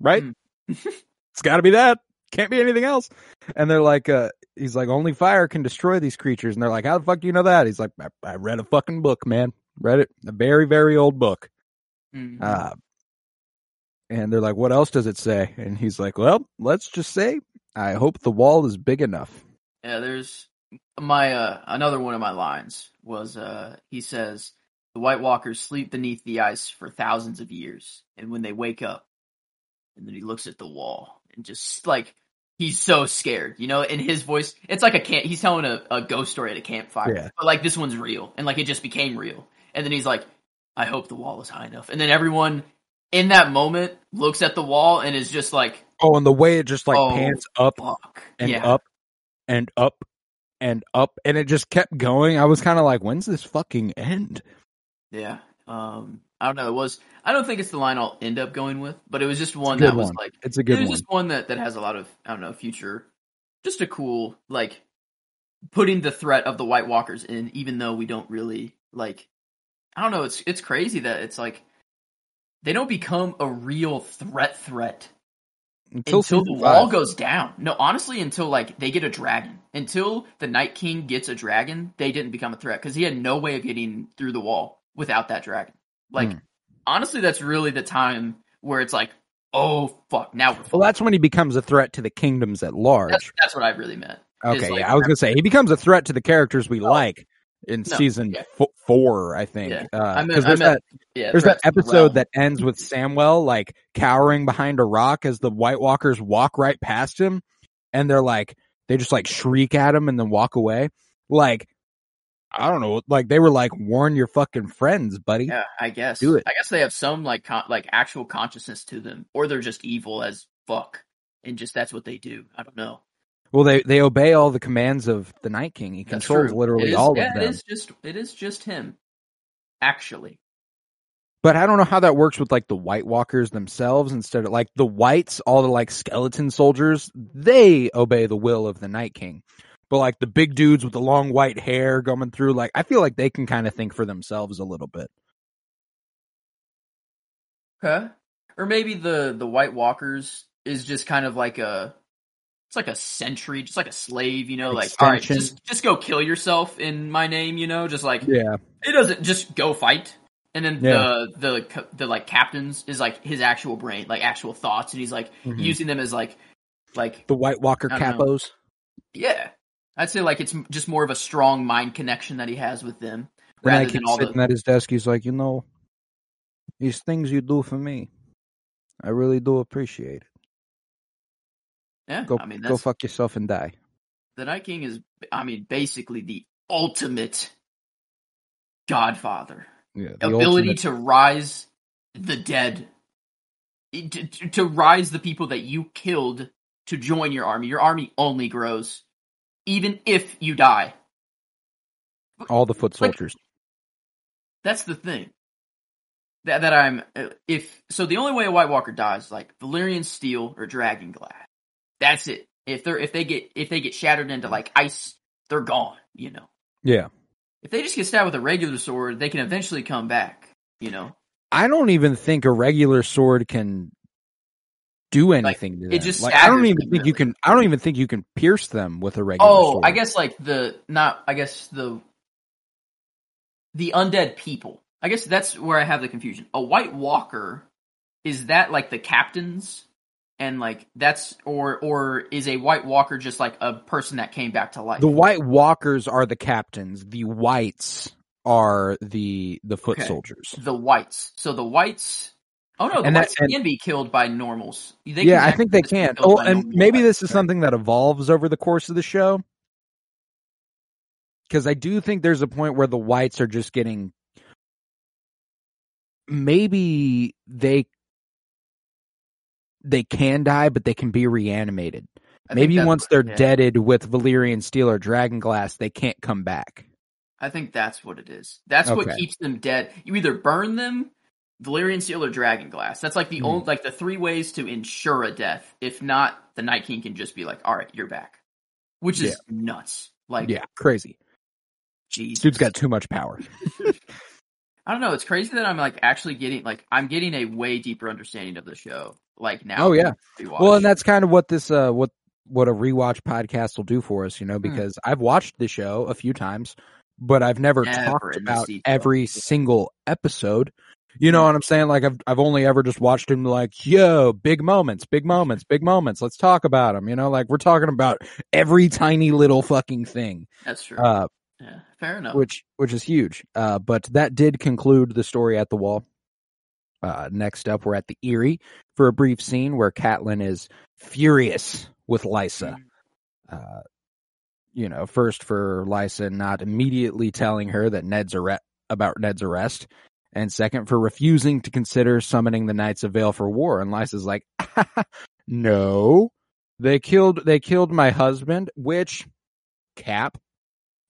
Right? Hmm. It's got to be that. Can't be anything else. And they're like, uh, he's like, only fire can destroy these creatures. And they're like, how the fuck do you know that? He's like, I, I read a fucking book, man. Read it, a very, very old book. Mhm. Uh, and they're like, what else does it say? And he's like, well, let's just say, I hope the wall is big enough. Yeah, there's my uh another one of my lines was uh he says the White Walkers sleep beneath the ice for thousands of years, and when they wake up, and then he looks at the wall and just like he's so scared, you know. In his voice, it's like a camp. He's telling a, a ghost story at a campfire, Yeah. but like this one's real, and like it just became real. And then he's like, "I hope the wall is high enough." And then everyone in that moment looks at the wall and is just like, Oh, and the way it just like Oh, pans up "Fuck!" and yeah. up and up and up and it just kept going. I was kind of like, when's this fucking end? Yeah. Um, I don't know. It was. I don't think it's the line I'll end up going with, but it was just one that was one. like. It's a good. It was one. just one that that has a lot of I don't know future. Just a cool like putting the threat of the White Walkers in, even though we don't really like. I don't know. It's it's crazy that it's like they don't become a real threat threat Until, until, the wall goes down. No, honestly, until like they get a dragon. Until the Night King gets a dragon, they didn't become a threat because he had no way of getting through the wall without that dragon. Like, Hmm. honestly, that's really the time where it's like, oh fuck, now we're. Well, that's when he becomes a threat to the kingdoms at large. that's that's what I really meant. okay, like, yeah, I was gonna say he becomes a threat to the characters we Oh. like in No, season yeah. fo- four, I think. Yeah. Uh, I meant- 'cause I there's meant that Yeah, there's that episode that ends with Samwell like cowering behind a rock as the White Walkers walk right past him, and they're like they just like shriek at him and then walk away. Like I don't know, like they were like warn your fucking friends, buddy. Yeah, I guess. Do it. I guess they have some like con- like actual consciousness to them, or they're just evil as fuck, and just that's what they do. I don't know. Well, they they obey all the commands of the Night King. He That's controls true. literally It is- all yeah, of them. It is just it is just him, actually. But I don't know how that works with like the White Walkers themselves instead of like the whites, all the like skeleton soldiers, they obey the will of the Night King. But like the big dudes with the long white hair coming through, like I feel like they can kind of think for themselves a little bit. Okay. Or maybe the the White Walkers is just kind of like a it's like a sentry, just like a slave, you know, like all right, just just go kill yourself in my name, you know, just like Yeah. it doesn't just go fight. And then Yeah. the the the like captains is like his actual brain, like actual thoughts, and he's like Mhm. using them as like like The White Walker don't know. capos. yeah, I'd say like it's just more of a strong mind connection that he has with them And rather I keep than all sitting the. at his desk. He's like, you know, these things you do for me, I really do appreciate it. Yeah, Go, I mean go fuck yourself and die. the Night King is. I mean, basically the ultimate Godfather. Yeah, the ability ultimate- to rise the dead, to, to rise the people that you killed to join your army. Your army only grows, even if you die. all the foot like- soldiers. That's the thing. That that I'm uh, if so the only way a White Walker dies is like Valyrian steel or dragon glass. That's it. If they're if they get if they get shattered into like ice, they're gone. You know. yeah, If they just get stabbed with a regular sword, they can eventually come back. You know. I don't even think a regular sword can do anything to them. it just like, I don't even think you can. I don't even think you can pierce them with a regular Oh, sword. I guess like the not. I guess the the undead people. I guess that's where I have the confusion. A White Walker is that like the captains, and like that's or or is a White Walker just like a person that came back to life? the White Walkers are the captains. The Whites are the the foot Okay. soldiers. the whites. So the whites. Oh no, the And that- whites and- can be killed by normals. They yeah, I think they can. just be killed Oh, and maybe this is something that evolves over the course of the show. Because I do think there's a point where the whites are just getting. Maybe they they can die, but they can be reanimated. I Maybe once they're yeah. deaded with Valyrian steel or dragon glass, they can't come back. I think that's what it is. That's what keeps them dead. You either burn them, Valyrian steel, or dragon glass. That's like the Hmm. only like the three ways to ensure a death. If not, the Night King can just be like, "All right, you're back," which is nuts. Like, yeah, crazy. Jesus. Dude's got too much power. I don't know. It's crazy that I'm like actually getting like I'm getting a way deeper understanding of the show. Like now. Oh, yeah. Well, and that's kind of what this uh what what a rewatch podcast will do for us, you Hmm. know, because I've watched the show a few times, but I've never, Never talked about every single episode. You know what I'm saying? Like I've I've only ever just watched him like, yo, big moments, big moments, big moments. Let's talk about them. You know, like we're talking about every tiny little fucking thing. that's true. Uh, yeah, fair enough. which which is huge. Uh, but that did conclude the story at the wall. Uh, next up, we're at the Eyrie for a brief scene where Catelyn is furious with Lysa. Uh, you know, first for Lysa not immediately telling her that Ned's arre- about Ned's arrest, and second for refusing to consider summoning the Knights of Vale for war. And Lysa's like, "No, they killed they killed my husband, which Cap,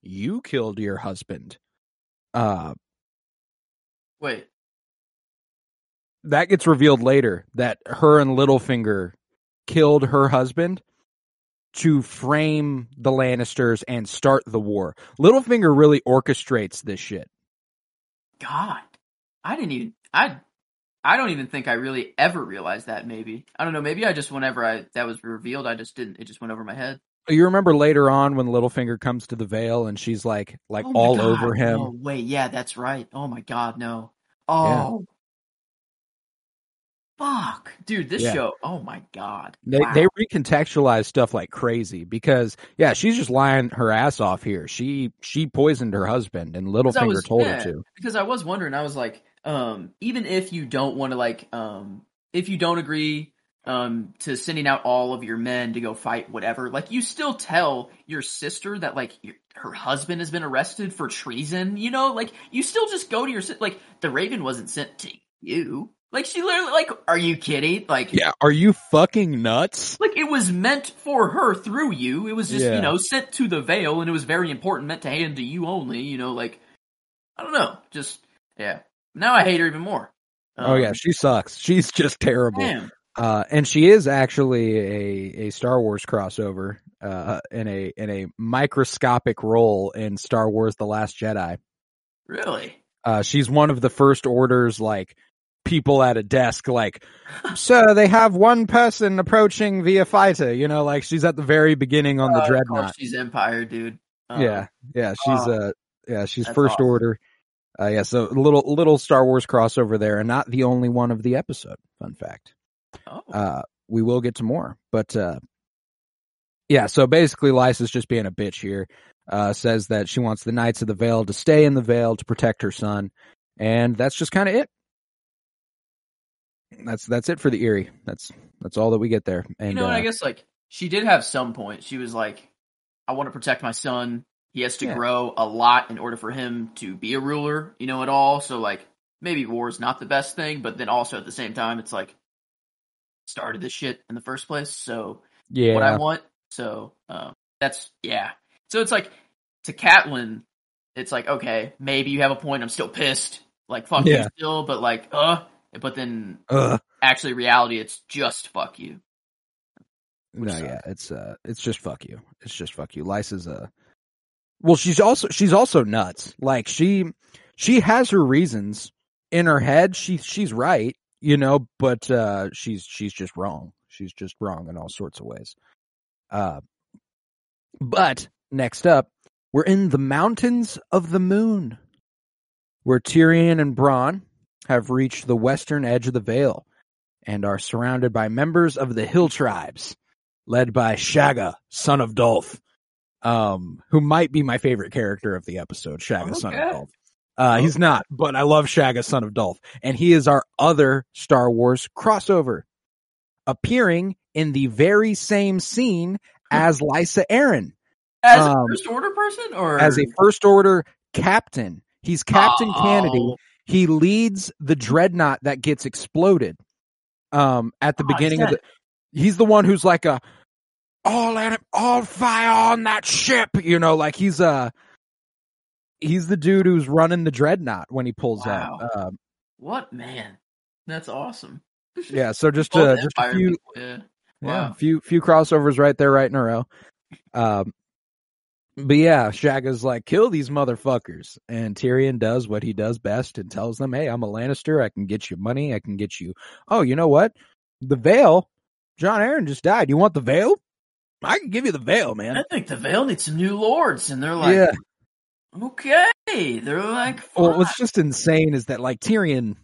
you killed your husband." Uh, Wait, that gets revealed later that her and Littlefinger killed her husband to frame the Lannisters and start the war. Littlefinger really orchestrates this shit. God, I didn't even I. I don't even think I really ever realized that. Maybe I don't know. Maybe I just whenever I that was revealed, I just didn't. It just went over my head. You remember later on when Littlefinger comes to the Vale and she's like like Oh all God, over him. No, wait, yeah, that's right. Oh my god, no. Oh. Fuck. Dude, this Yeah. show, oh my god. They Wow. they recontextualize stuff like crazy because yeah, she's just lying her ass off here. She she poisoned her husband and Littlefinger was- told yeah, her to. Because I was wondering, I was like, um, even if you don't want to like, um, if you don't agree, um, to sending out all of your men to go fight whatever, like you still tell your sister that like your, her husband has been arrested for treason, you know, like you still just go to your, like the Raven wasn't sent to you. Like she literally, like, are you kidding? Like, Yeah, are you fucking nuts? like it was meant for her through you. It was just, Yeah. you know, sent to the Vale and it was very important, meant to hand to you only, you know, like I don't know. Just yeah. Now I hate her even more. oh yeah, Um, she sucks. She's just terrible. Uh, and she is actually a, a Star Wars crossover, uh, in a, in a microscopic role in Star Wars The Last Jedi. Really? Uh, she's one of the first orders, like, people at a desk, like, so they have one person approaching via fighter, you know, like she's at the very beginning on the Uh, of dreadnought. she's Empire, dude. Yeah, yeah, she's, oh, uh, yeah, she's first awesome. order. Uh, yeah, so a little, little Star Wars crossover there and not the only one of the episode. Fun fact. Oh, Uh, we will get to more, but, uh, yeah, so basically Lysa's just being a bitch here. Uh, says that she wants the Knights of the Vale to stay in the Vale to protect her son. And that's just kind of it. That's, that's it for the Eyrie. That's, that's all that we get there. And, you know, uh, I guess like she did have some point. She was like, "I want to protect my son. He has to Yeah. grow a lot in order for him to be a ruler, you know, at all." So like, maybe war is not the best thing, but then also at the same time, it's like started this shit in the first place. So yeah, what I want. So um, that's yeah. So it's like to Catelyn, it's like okay, maybe you have a point. I'm still pissed. Like fuck Yeah. you still, but like uh. But then Ugh. actually, reality, it's just fuck you. No, sucks. yeah, it's uh, it's just fuck you. It's just fuck you. Lysa's a, well, she's also she's also nuts. Like she she has her reasons in her head. She she's right, you know, but uh, she's she's just wrong. She's just wrong in all sorts of ways. Uh, but next up, we're in the mountains of the moon, where Tyrion and Bronn have reached the western edge of the Vale and are surrounded by members of the hill tribes led by Shagga, son of Dolf, um, who might be my favorite character of the episode, Shagga, son of Okay. Dolf. Uh, he's not, but I love Shagga, son of Dolf, and he is our other Star Wars crossover, appearing in the very same scene as Lysa Arryn, As Um, a first order person, or as a First Order captain. He's Captain Oh, Canady. He leads the dreadnought that gets exploded. Um, at the Oh, beginning of the, he's the one who's like a all anim- all fire on that ship. You know, like he's a he's the dude who's running the dreadnought when he pulls Wow. out. Um, What man? That's awesome. yeah. So just uh, just a few yeah. Yeah, Wow. few few crossovers right there, right in a row. Um, but yeah, Shagga's like, kill these motherfuckers, and Tyrion does what he does best and tells them, "Hey, I'm a Lannister. I can get you money. I can get you. Oh, you know what? The Vale. Jon Arryn just died. You want the Vale? I can give you the Vale, man. I think the Vale needs some new lords, and they're like, yeah. okay. They're like, Well, what's just insane is that like Tyrion.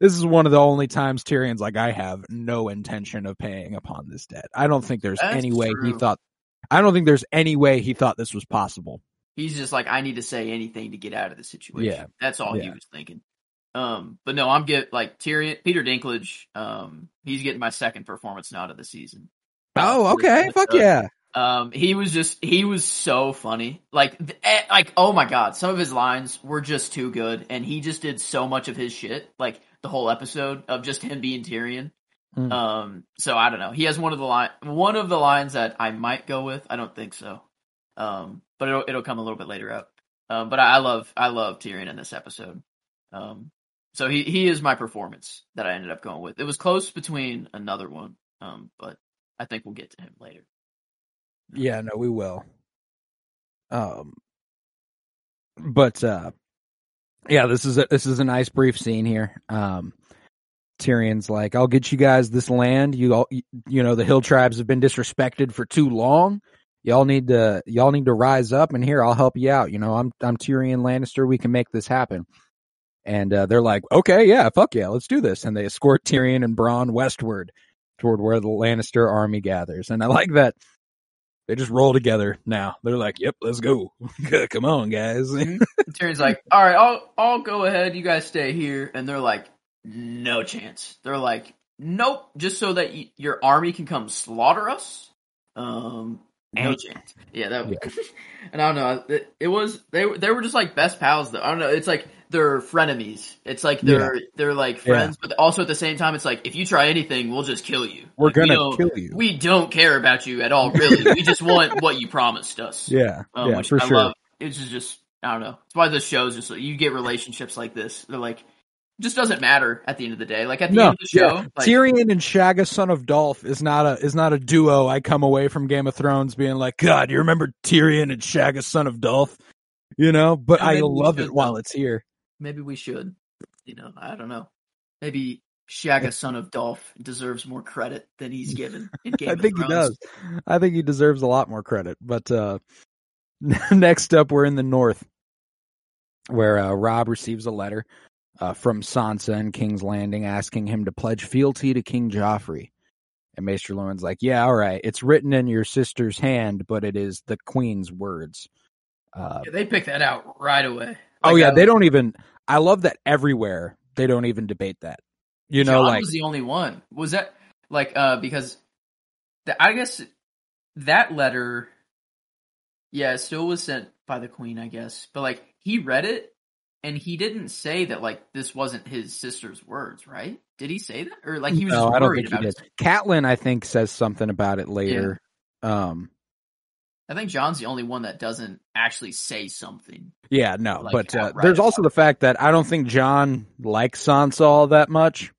This is one of the only times Tyrion's like, I have no intention of paying upon this debt. I don't think there's That's any way he thought. I don't think there's any way he thought this was possible. he's just like, I need to say anything to get out of the situation. Yeah. That's all he was thinking. Um, but no, I'm get like Tyrion, Peter Dinklage. Um, he's getting my second performance nod of the season. Oh, Uh, okay. with, Fuck yeah. Um, he was just he was so funny. Like th- eh, like oh my god, some of his lines were just too good, and he just did so much of his shit. Like the whole episode of just him being Tyrion. Hmm. Um, so I don't know. He has one of the line one of the lines that I might go with. I don't think so. Um, but it'll it'll come a little bit later out. Um, but I, I love I love Tyrion in this episode. Um, so he he is my performance that I ended up going with. It was close between another one. Um, but I think we'll get to him later. Yeah, no, we will. Um, but uh, yeah, this is a this is a nice brief scene here. Um, Tyrion's like, "I'll get you guys this land. You all, you know, the hill tribes have been disrespected for too long. Y'all need to y'all need to rise up, and here I'll help you out. You know, I'm I'm Tyrion Lannister. We can make this happen." And uh, they're like, "Okay, yeah, fuck yeah, let's do this." And they escort Tyrion and Bronn westward toward where the Lannister army gathers. And I like that they just roll together now. They're like, "Yep, let's go. Come on, guys." Tyrion's like, all right, I'll I'll go ahead. You guys stay here, and they're like, no chance. They're like, nope. Just so that y- your army can come slaughter us. Um, no Eh. chance. Yeah, that. and I don't know. It, it was they were they were just like best pals. Though I don't know. It's like they're frenemies. It's like they're they're like friends, but also at the same time, it's like if you try anything, we'll just kill you. We're Like, gonna don't- kill you. We don't care about you at all. Really, we just want what you promised us. yeah, Um, yeah, for I sure. love. It's just, just I don't know. It's why the show's just you get relationships like this. They're like just doesn't matter at the end of the day. Like at the No, end of the show, yeah. like, Tyrion and Shagga, son of Dolf, is not a is not a duo. I come away from Game of Thrones being like, God, you remember Tyrion and Shagga, son of Dolf? You know, but I love should, it while it's here. maybe we should. You know, I don't know. Maybe Shagga, son of Dolf, deserves more credit than he's given in Game I think he does. I think he deserves a lot more credit. But uh next up, we're in the north, where uh, Robb receives a letter uh, from Sansa and King's Landing asking him to pledge fealty to King Joffrey. And Maester Luwin's like, yeah, all right. It's written in your sister's hand, but it is the queen's words. Uh, Yeah, they picked that out right away. oh yeah, I- they don't even. I love that everywhere they don't even debate that. You know, Jon like was the only one. Was that like uh because the, I guess that letter, yeah, still was sent by the queen, I guess. But like he read it, and he didn't say that like this wasn't his sister's words, right? Did he say that, or like he was no, just I don't worried think he about did. it? Catelyn, I think, says something about it later. Um, I think Jon's the only one that doesn't actually say something. yeah, no, Like, but uh, there's also the fact that I don't think Jon likes Sansa all that much.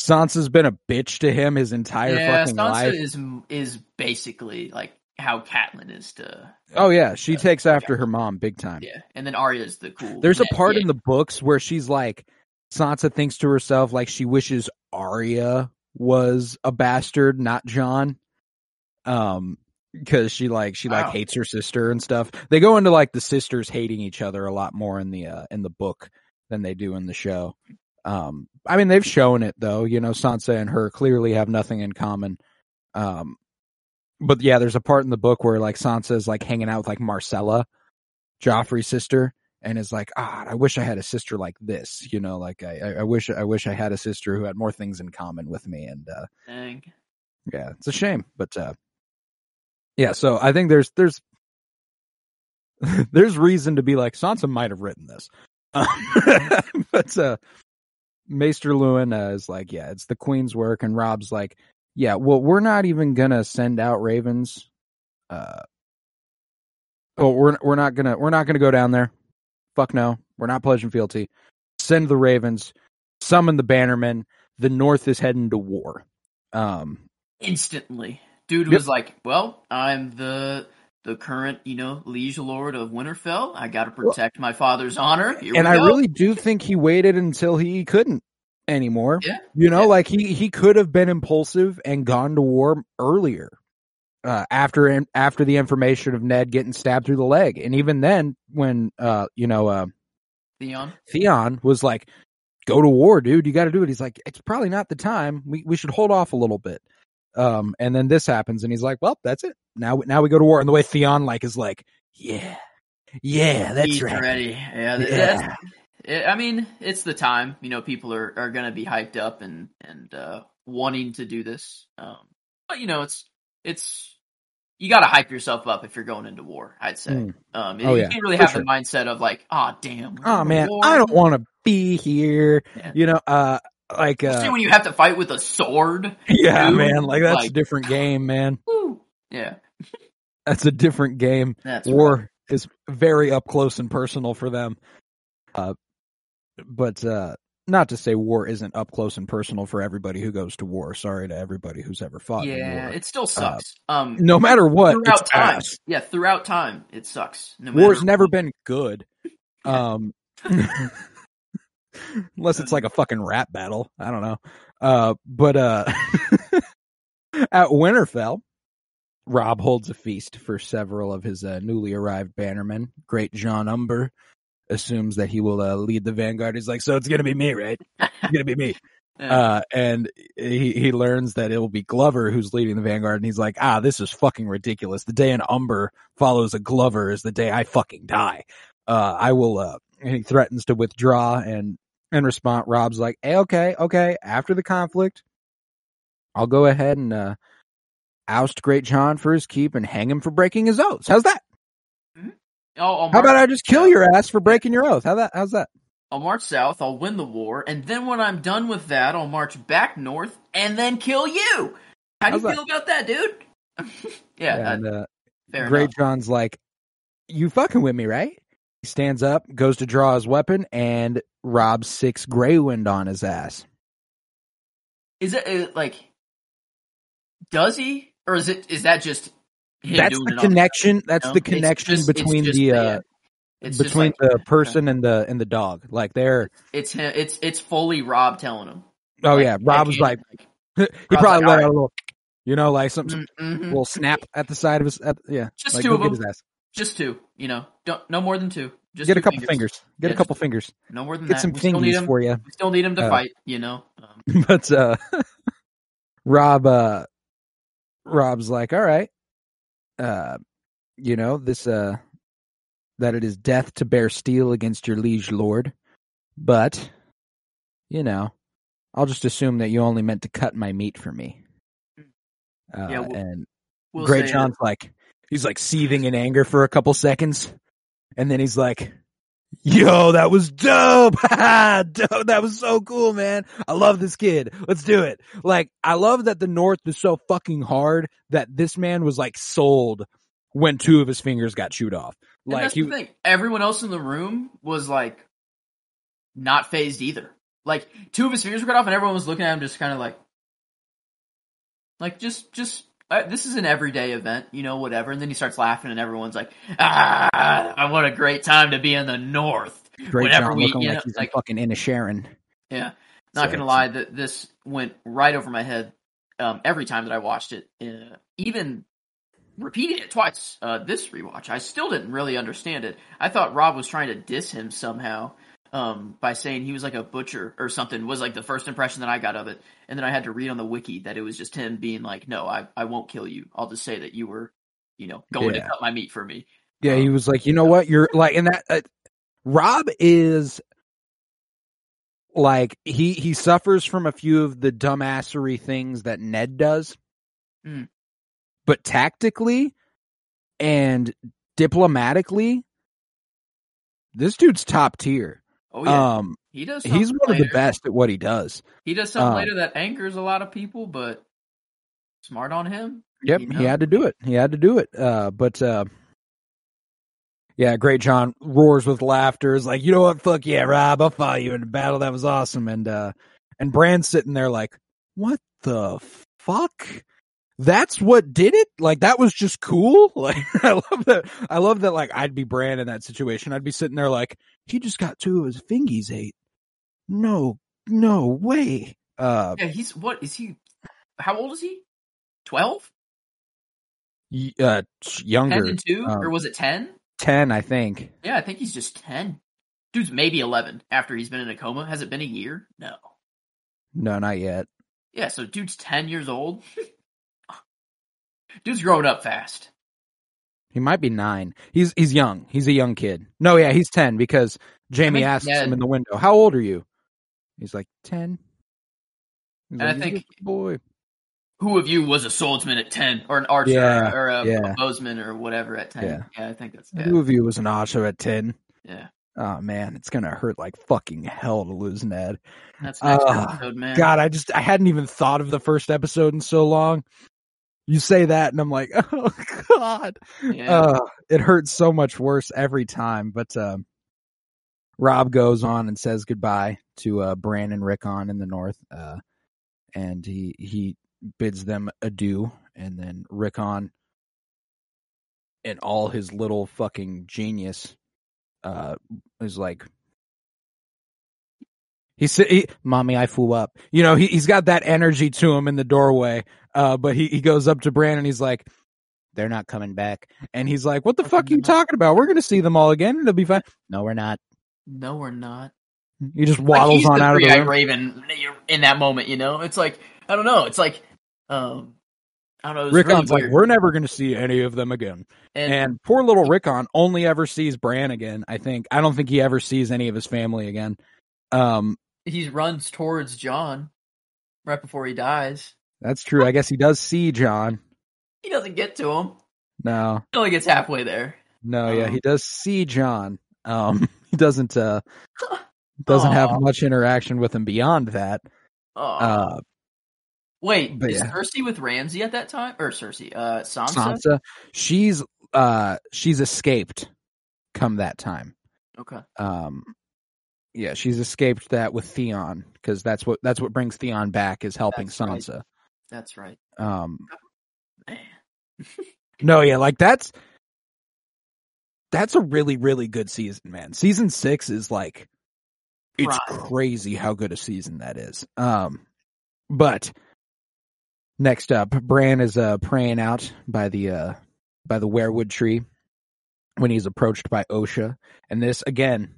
Sansa's been a bitch to him his entire yeah, fucking Sansa life. is is basically like how Catelyn is to Oh yeah, she Yeah, takes after her mom big time. yeah, and then Arya's the cool. There's a part in the books where she's like, Sansa thinks to herself like she wishes Arya was a bastard, not Jon. Um, because she like she like Wow. hates her sister and stuff. They go into like the sisters hating each other a lot more in the uh in the book than they do in the show. Um, I mean they've shown it though. You know, Sansa and her clearly have nothing in common. Um, but yeah, there's a part in the book where like Sansa is like hanging out with like Myrcella, Joffrey's sister, and is like, ah, I wish I had a sister like this. You know, like I, I- I wish I wish I had a sister who had more things in common with me. And uh, Dang. yeah, it's a shame, but uh, yeah. So I think there's there's there's reason to be like Sansa might have written this, but uh, Maester Luwin uh, is like, yeah, it's the Queen's work, and Robb's like, yeah, well, we're not even gonna send out ravens. Uh, oh, we're we're not gonna we're not gonna go down there. Fuck no, we're not pledging fealty. Send the ravens, summon the bannermen. The North is heading to war. Um, instantly. Dude Yep. was like, "Well, I'm the the current, you know, liege lord of Winterfell. I got to protect my father's honor." Here and I really do think he waited until he couldn't anymore. Yeah. You know, Yeah. like he he could have been impulsive and gone to war earlier. Uh, after after the information of Ned getting stabbed through the leg, and even then, when uh, you know, uh, Theon. Theon was like, "Go to war, dude. You got to do it." He's like, "It's probably not the time. We we should hold off a little bit." Um, and then this happens, and he's like, "Well, that's it. Now now we go to war." And the way Theon like is like, "Yeah, yeah, that's He's right." ready. Yeah, Yeah. that's- it- I mean, it's the time. You know, people are, are going to be hyped up and and uh, wanting to do this. Um, but you know, it's it's you got to hype yourself up if you're going into war. I'd say. Mm. Um, Oh, you yeah, can't really for have sure. the mindset of like, "Oh, damn, Oh man, war." I don't want to be here. Yeah. You know, uh, like, Especially uh, when you have to fight with a sword. yeah, dude, man, like that's a different game, man. Woo. Yeah, That's a different game. that's War right. is very up close and personal for them. Uh, but uh, not to say war isn't up close and personal for everybody who goes to war. Sorry to everybody who's ever fought in Yeah, it still sucks. um, No matter what, throughout time. ass. Yeah, throughout time, it sucks. No War's never what. been good. Um, unless it's like a fucking rap battle. I don't know. Uh, but, uh, at Winterfell, Robb holds a feast for several of his uh, newly arrived bannermen. Great John Umber assumes that he will uh, lead the vanguard. He's like, so it's gonna be me, right? It's gonna be me. Uh, and he, he learns that it will be Glover who's leading the vanguard, and he's like, ah, this is fucking ridiculous. The day an Umber follows a Glover is the day I fucking die. Uh, I will, uh, and he threatens to withdraw, and in response, Robb's like, hey, okay, okay, after the conflict, I'll go ahead and, uh, oust Great John for his keep and hang him for breaking his oaths. How's that? I'll How about I just kill your ass for breaking your oath? How that, how's that? I'll march south. I'll win the war, and then when I'm done with that, I'll march back north and then kill you. How do you that? feel about that, dude? yeah, and, uh, Great enough. John's like, you fucking with me, right? He stands up, goes to draw his weapon, and robs six Grey Wind on his ass. Is it uh, like? Does he, or is it? Is that just That's the connection. That's No? the connection just- between the uh, between like- the person and the and the dog. Like they're It's him. It's it's fully Robb telling him. oh Like, yeah, Robb was like he Robb's probably like, let out a little, you know, like some, mm, mhm. little snap at the side of his. At, yeah, Just like, two of them. just two. You know, don't no more than two. Just Get a couple fingers. Get Yeah, a couple fingers. No more than Get that. some we still need fingies him. for you. We still need him to Uh, fight. You know. Um, but uh Robb, uh, Robb's like, all right, uh, you know, this, uh, that it is death to bear steel against your liege lord, but, you know, I'll just assume that you only meant to cut my meat for me. Uh, Yeah, we'll- and We'll Great John's like, he's like seething in anger for a couple seconds. And then he's like, yo, that was dope. dope. That was so cool, man. I love this kid. Let's do it. Like, I love that the North is so fucking hard that this man was like sold when two of his fingers got chewed off. Like the thing. Everyone else in the room was like not phased either. Like two of his fingers were cut off, and everyone was looking at him, just kind of like, like just, just. Uh, this is an everyday event, you know, whatever. And then he starts laughing, and everyone's like, "Ah, what a great time to be in the North." Great whenever John we- looking you like know, he's like- in fucking Inna Sharon. Yeah, not So gonna lie, that this went right over my head um, every time that I watched it. Uh, even repeating it twice, uh, this rewatch, I still didn't really understand it. I thought Robb was trying to diss him somehow um, by saying he was like a butcher or something. Was like the first impression that I got of it, and then I had to read on the wiki that it was just him being like, "No, I I won't kill you. I'll just say that you were, you know, going Yeah. to cut my meat for me." Yeah, he was like, you know what? You're like, and that uh, Robb is like he he suffers from a few of the dumbassery things that Ned does, Mm. but tactically and diplomatically, this dude's top tier. Oh yeah, um, he does. he's one of the best at what he does. He does something um, later that angers a lot of people, but smart on him. Yep, You he had to do it. He had to do it. Uh, but uh, yeah, Great John roars with laughter. Is like, you know what? Fuck yeah, Robb! I'll follow you in the battle. That was awesome. And uh, and Bran's sitting there like, what the fuck? That's what did it? Like that was just cool. Like I love that. I love that. Like I'd be Bran in that situation. I'd be sitting there like, he just got two of his fingies ate. No, no way. Uh, Yeah, he's what is he? How old is he? Twelve? y- uh, younger, Ten and two, um, or was it ten? ten, I think. Yeah, I think he's just ten. Dude's maybe eleven after he's been in a coma. Has it been a year? No. No, not yet. Yeah, so dude's ten years old. dude's growing up fast. He might be nine. He's he's young. He's a young kid. No, yeah, he's ten because Jaime think asks Ned- him in the window, "How old are you?" He's like ten. He's And I like, "He's a think- boy. Who of you was a swordsman at ten, or an archer, Yeah, or a, yeah. a bowsman, or whatever at ten? Yeah. Yeah, I think that's yeah. Who of you was an archer at ten? yeah. Oh man, it's gonna hurt like fucking hell to lose Ned. That's next Ah, episode, man. God, I just I hadn't even thought of the first episode in so long. You say that, and I'm like, oh God. Yeah. Uh, it hurts so much worse every time. But um, Robb goes on and says goodbye to uh, Bran and Rickon in the north, uh, and he he bids them adieu. And then Rickon, and all his little fucking genius, uh, is like. He said, he, "Mommy, I flew up." You know, he he's got that energy to him in the doorway. Uh, but he he goes up to Bran and he's like, "They're not coming back." And he's like, "What the fuck are you talking about? We're gonna see them all again. It'll be fine." No, we're not. no, we're not. He just waddles he's on out of the room. Raven in that moment, you know. It's like I don't know. It's like um, I don't know. Was really Rickon's like, "We're never gonna see any of them again." and, And poor little Rickon only ever sees Bran again. I think. I don't think he ever sees any of his family again. Um, he runs towards Jon right before he dies. that's true. I guess he does see Jon. He doesn't get to him. No, He only gets halfway there. no, yeah, Um, he does see Jon. Um, he doesn't. Uh, doesn't have much interaction with him beyond that. Uh, wait, but is yeah. Cersei with Ramsay at that time, or Cersei? Uh, Sansa. Sansa, she's uh, she's escaped. Come that time. Okay. um yeah she's escaped that with theon because that's what that's what brings theon back is helping That's right. sansa. That's right. um no yeah like that's that's a really really good season man. Season six is like it's crazy how good a season that is. Um but next up bran is uh praying out by the uh by the weirwood tree when he's approached by osha. And this again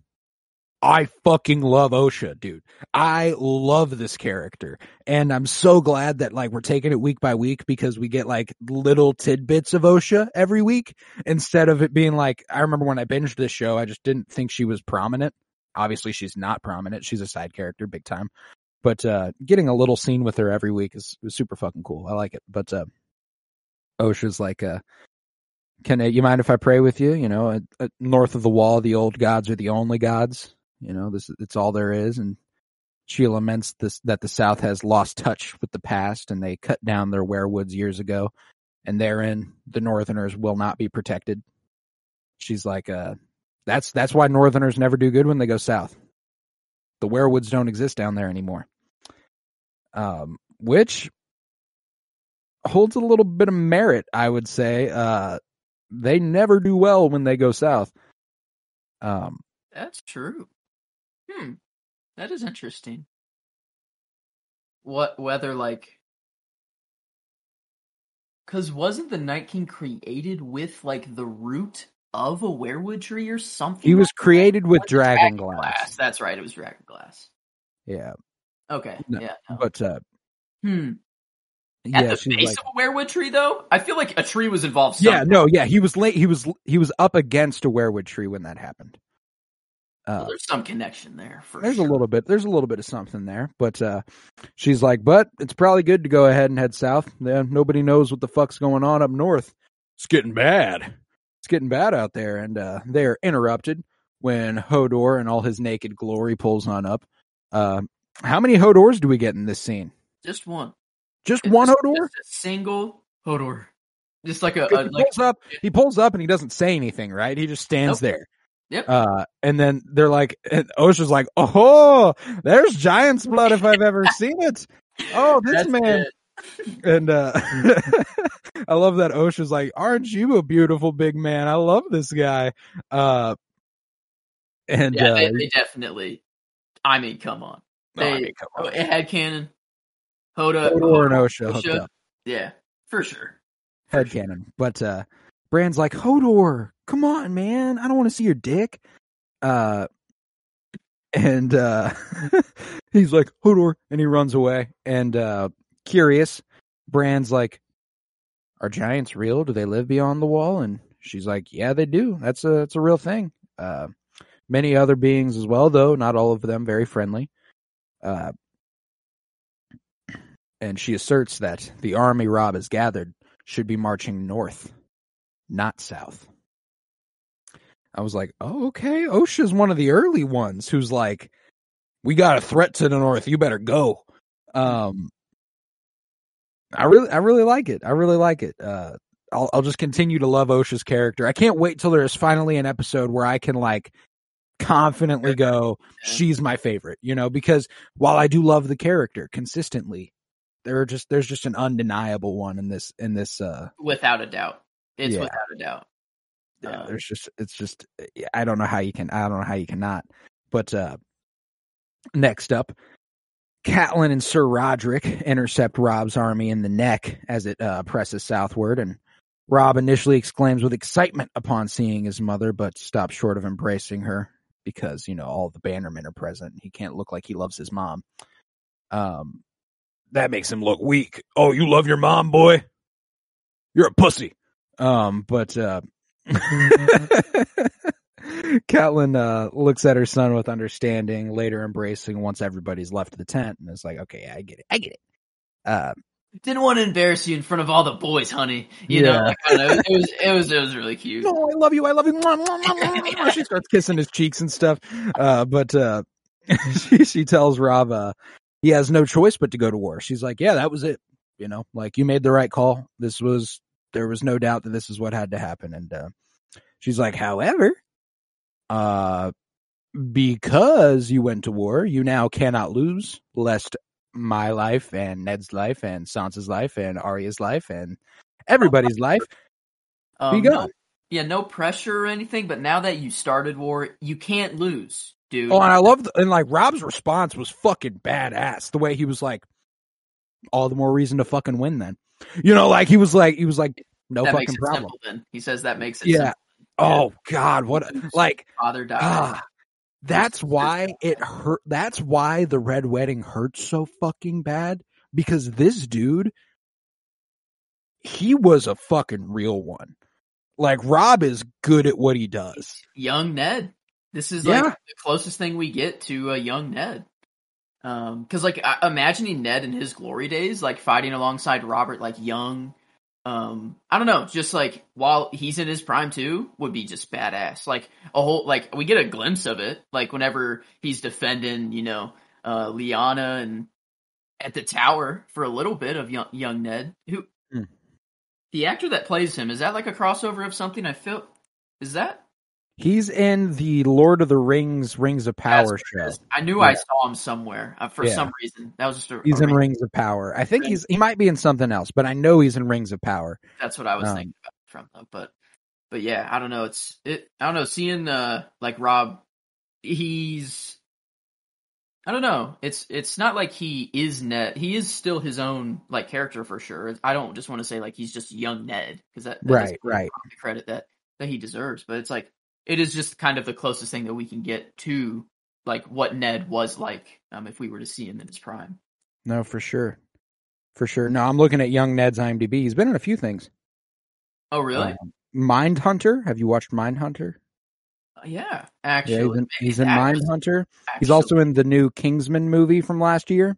I fucking love Osha, dude. I love this character. And I'm so glad that like we're taking it week by week because we get like little tidbits of Osha every week instead of it being like, I remember when I binged this show, I just didn't think she was prominent. Obviously she's not prominent. She's a side character big time. But, uh, getting a little scene with her every week is, is super fucking cool. I like it. But, uh, Osha's like, uh, can you mind if I pray with you? You know, uh, north of the wall, the old gods are the only gods you know, this it's all there is, and she laments this that the South has lost touch with the past, and they cut down their weirwoods years ago, and therein the Northerners will not be protected. She's like, uh, that's that's why Northerners never do good when they go south. The weirwoods don't exist down there anymore. Um, which holds a little bit of merit, I would say. Uh, they never do well when they go south. Um, that's true. That is interesting. What whether like Cause wasn't the Night King created with like the root of a weirwood tree or something? He was like created with dragon, dragon, glass. glass. That's right, it was dragon glass. Yeah. Okay. No, yeah. no. But uh hmm. At yeah, the base like of a weirwood tree though? I feel like a tree was involved Yeah, no, yeah, he was late he was he was up against a weirwood tree when that happened. Well, Uh there's some connection there for there's sure. a little bit there's a little bit of something there, but uh she's like, "But it's probably good to go ahead and head south. Yeah, nobody knows what the fuck's going on up north. It's getting bad. It's getting bad out there." And uh they're interrupted when Hodor and all his naked glory pulls on up. Uh, how many Hodors do we get in this scene? Just one. Just It's one just- Hodor? just a single Hodor. Just like a, a 'Cause he like pulls up. He pulls up and he doesn't say anything. Right? He just stands Nope. there. Yep. Uh, and then they're like, and Osha's like, "Oh, there's giant's blood if I've ever seen it." Oh, this That's man. it. And uh, I love that Osha's like, "Aren't you a beautiful big man? I love this guy." Uh, and Yeah, uh, they, they definitely. I mean, come on. oh, I They, mean, come on. it had canon. Hoda. Hodor and Osha Osha. Yeah, for sure. head canon. But uh Bran's like, Hodor, come on, man. I don't want to see your dick. Uh and uh he's like, Hodor, and he runs away. And uh curious, Bran's like, Are giants real? Do they live beyond the wall? And she's like, Yeah, they do. That's a that's a real thing. Uh many other beings as well, though, not all of them very friendly. Uh and she asserts that the army Robb has gathered should be marching north, not south. I was like, oh, okay. Osha's one of the early ones who's like, we got a threat to the north. You better go. Um, I really, I really like it. I really like it. Uh, I'll, I'll just continue to love Osha's character. I can't wait till there's finally an episode where I can like confidently go, she's my favorite, you know, because while I do love the character consistently, there are just, there's just an undeniable one in this, in this, uh, Without a doubt. It's Yeah. without a doubt. Yeah, Uh, there's just it's just I don't know how you can I don't know how you cannot. But uh next up, Catelyn and Sir Rodrik intercept Robb's army in the neck as it uh, presses southward, and Robb initially exclaims with excitement upon seeing his mother, but stops short of embracing her because you know all the Bannermen are present. He can't look like he loves his mom. Um, that makes him look weak. Oh, you love your mom, boy? You're a pussy. Um, but uh, Catelyn uh, looks at her son with understanding, later embracing once everybody's left the tent, and is like, "Okay, I get it, I get it." Uh, Didn't want to embarrass you in front of all the boys, honey. You know, like, know, it was it was it was really cute. no, I love you, I love you. She starts kissing his cheeks and stuff. Uh, but uh, she, she tells Robb uh, he has no choice but to go to war. She's like, "Yeah, that was it. You know, like you made the right call. This was there was no doubt that this is what had to happen." And uh, she's like, "However, uh, because you went to war, you now cannot lose, lest my life and Ned's life and Sansa's life and Arya's life and everybody's life Um, be no- gone." yeah, no pressure or anything, but now that you started war, you can't lose, dude. Oh, and I loved and like Robb's response was fucking badass. The way he was like, all the more reason to fucking win. Then, you know, like he was like he was like, no that fucking problem. simple. Then he says that makes it Yeah. simple. Oh God, what like Father died. ah, That's why it hurt. That's why the red wedding hurts so fucking bad because this dude, he was a fucking real one. Like Robb is good at what he does. young Ned. This is Yeah. like the closest thing we get to a young Ned. Um, cause like I- imagining Ned in his glory days, like fighting alongside Robert, like young. Um, I don't know, just like while he's in his prime too, would be just badass. Like a whole, like we get a glimpse of it, like whenever he's defending, you know, uh, Lyanna and at the tower for a little bit of young, young Ned. Who Hmm. the actor that plays him is that like a crossover of something? I feel is that He's in the Lord of the Rings Rings of Power show. I knew I saw him somewhere uh, for Yeah. some reason. That was just a, He's a in Rings of Power. I think he's he might be in something else, but I know he's in Rings of Power. That's what I was um, thinking about from though. But but yeah, I don't know. It's it. I don't know. Seeing uh like Robb, he's. I don't know. It's it's not like he is Ned. He is still his own like character for sure. I don't just want to say like he's just young Ned because that, that Right, right. The credit that that he deserves. But it's like it is just kind of the closest thing that we can get to like what Ned was like um if we were to see him in his prime. No, for sure, for sure. No, I'm looking at Young Ned's IMDb. He's been in a few things. Oh really? Um, Mindhunter. Have you watched Mindhunter? yeah, actually, yeah, he's in, he's in Mind Hunter. He's also in the new Kingsman movie from last year.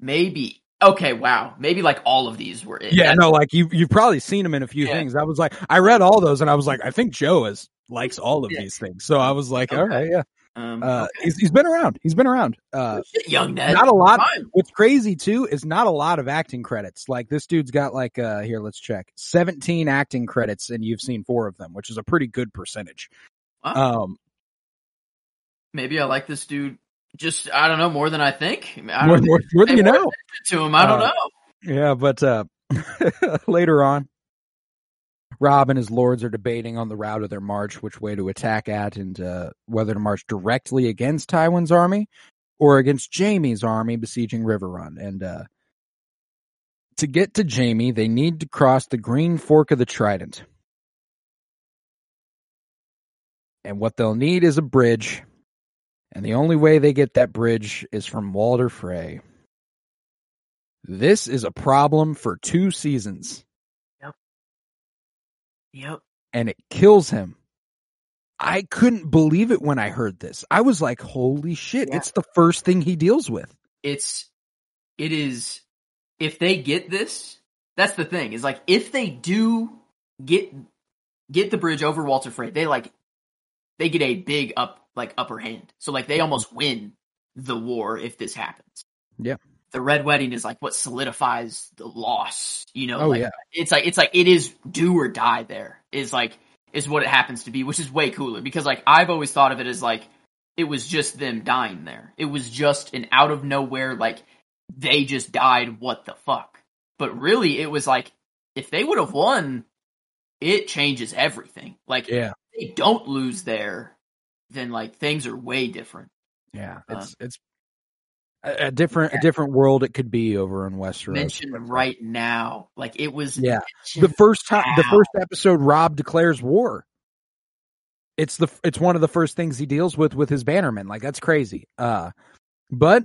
Maybe. Okay, wow. Maybe like all of these were it. Yeah, That's- no, like you you've probably seen him in a few Yeah. things. I was like, I read all those, and I was like, I think Joe is likes all of Yeah. these things. So I was like, all Okay. right, yeah. Um, Uh, okay. he's he's been around. He's been around. Uh, young Ned. not a lot. Fine. What's crazy too is not a lot of acting credits. Like this dude's got like uh here, let's check. 17 acting credits and you've seen 4 of them, which is a pretty good percentage. Wow. Um Maybe I like this dude. Just I don't know more than I think. I more, more, more than you know. to him. I don't Uh, know. Yeah, but uh later on Robb and his lords are debating on the route of their march, which way to attack at, and uh, whether to march directly against Tywin's army or against Jaime's army besieging Riverrun. And uh, to get to Jamie, they need to cross the Green Fork of the Trident. And what they'll need is a bridge. And the only way they get that bridge is from Walder Frey. This is a problem for two seasons Yep. and it kills him. I couldn't believe it when I heard this. I was like, holy shit, Yeah. it's the first thing he deals with. It's it is if they get this, that's the thing. Is like if they do get get the bridge over Walder Frey, they like they get a big up like upper hand. So like they almost win the war if this happens. Yeah. The red wedding is like what solidifies the loss. You know, Oh, like yeah. it's like it's like it is do or die there is like is what it happens to be, which is way cooler because like I've always thought of it as like it was just them dying there. It was just an out of nowhere like they just died, what the fuck. But really it was like if they would have won, it changes everything. Like Yeah. if they don't lose there, then like things are way different. Yeah. Uh, It's, it's a, a different, a different world it could be over in Westeros. Mentioned right now. Like it was Yeah. The first time, the first episode, Robb declares war. It's the, it's one of the first things he deals with with his bannermen. Like that's crazy. Uh, but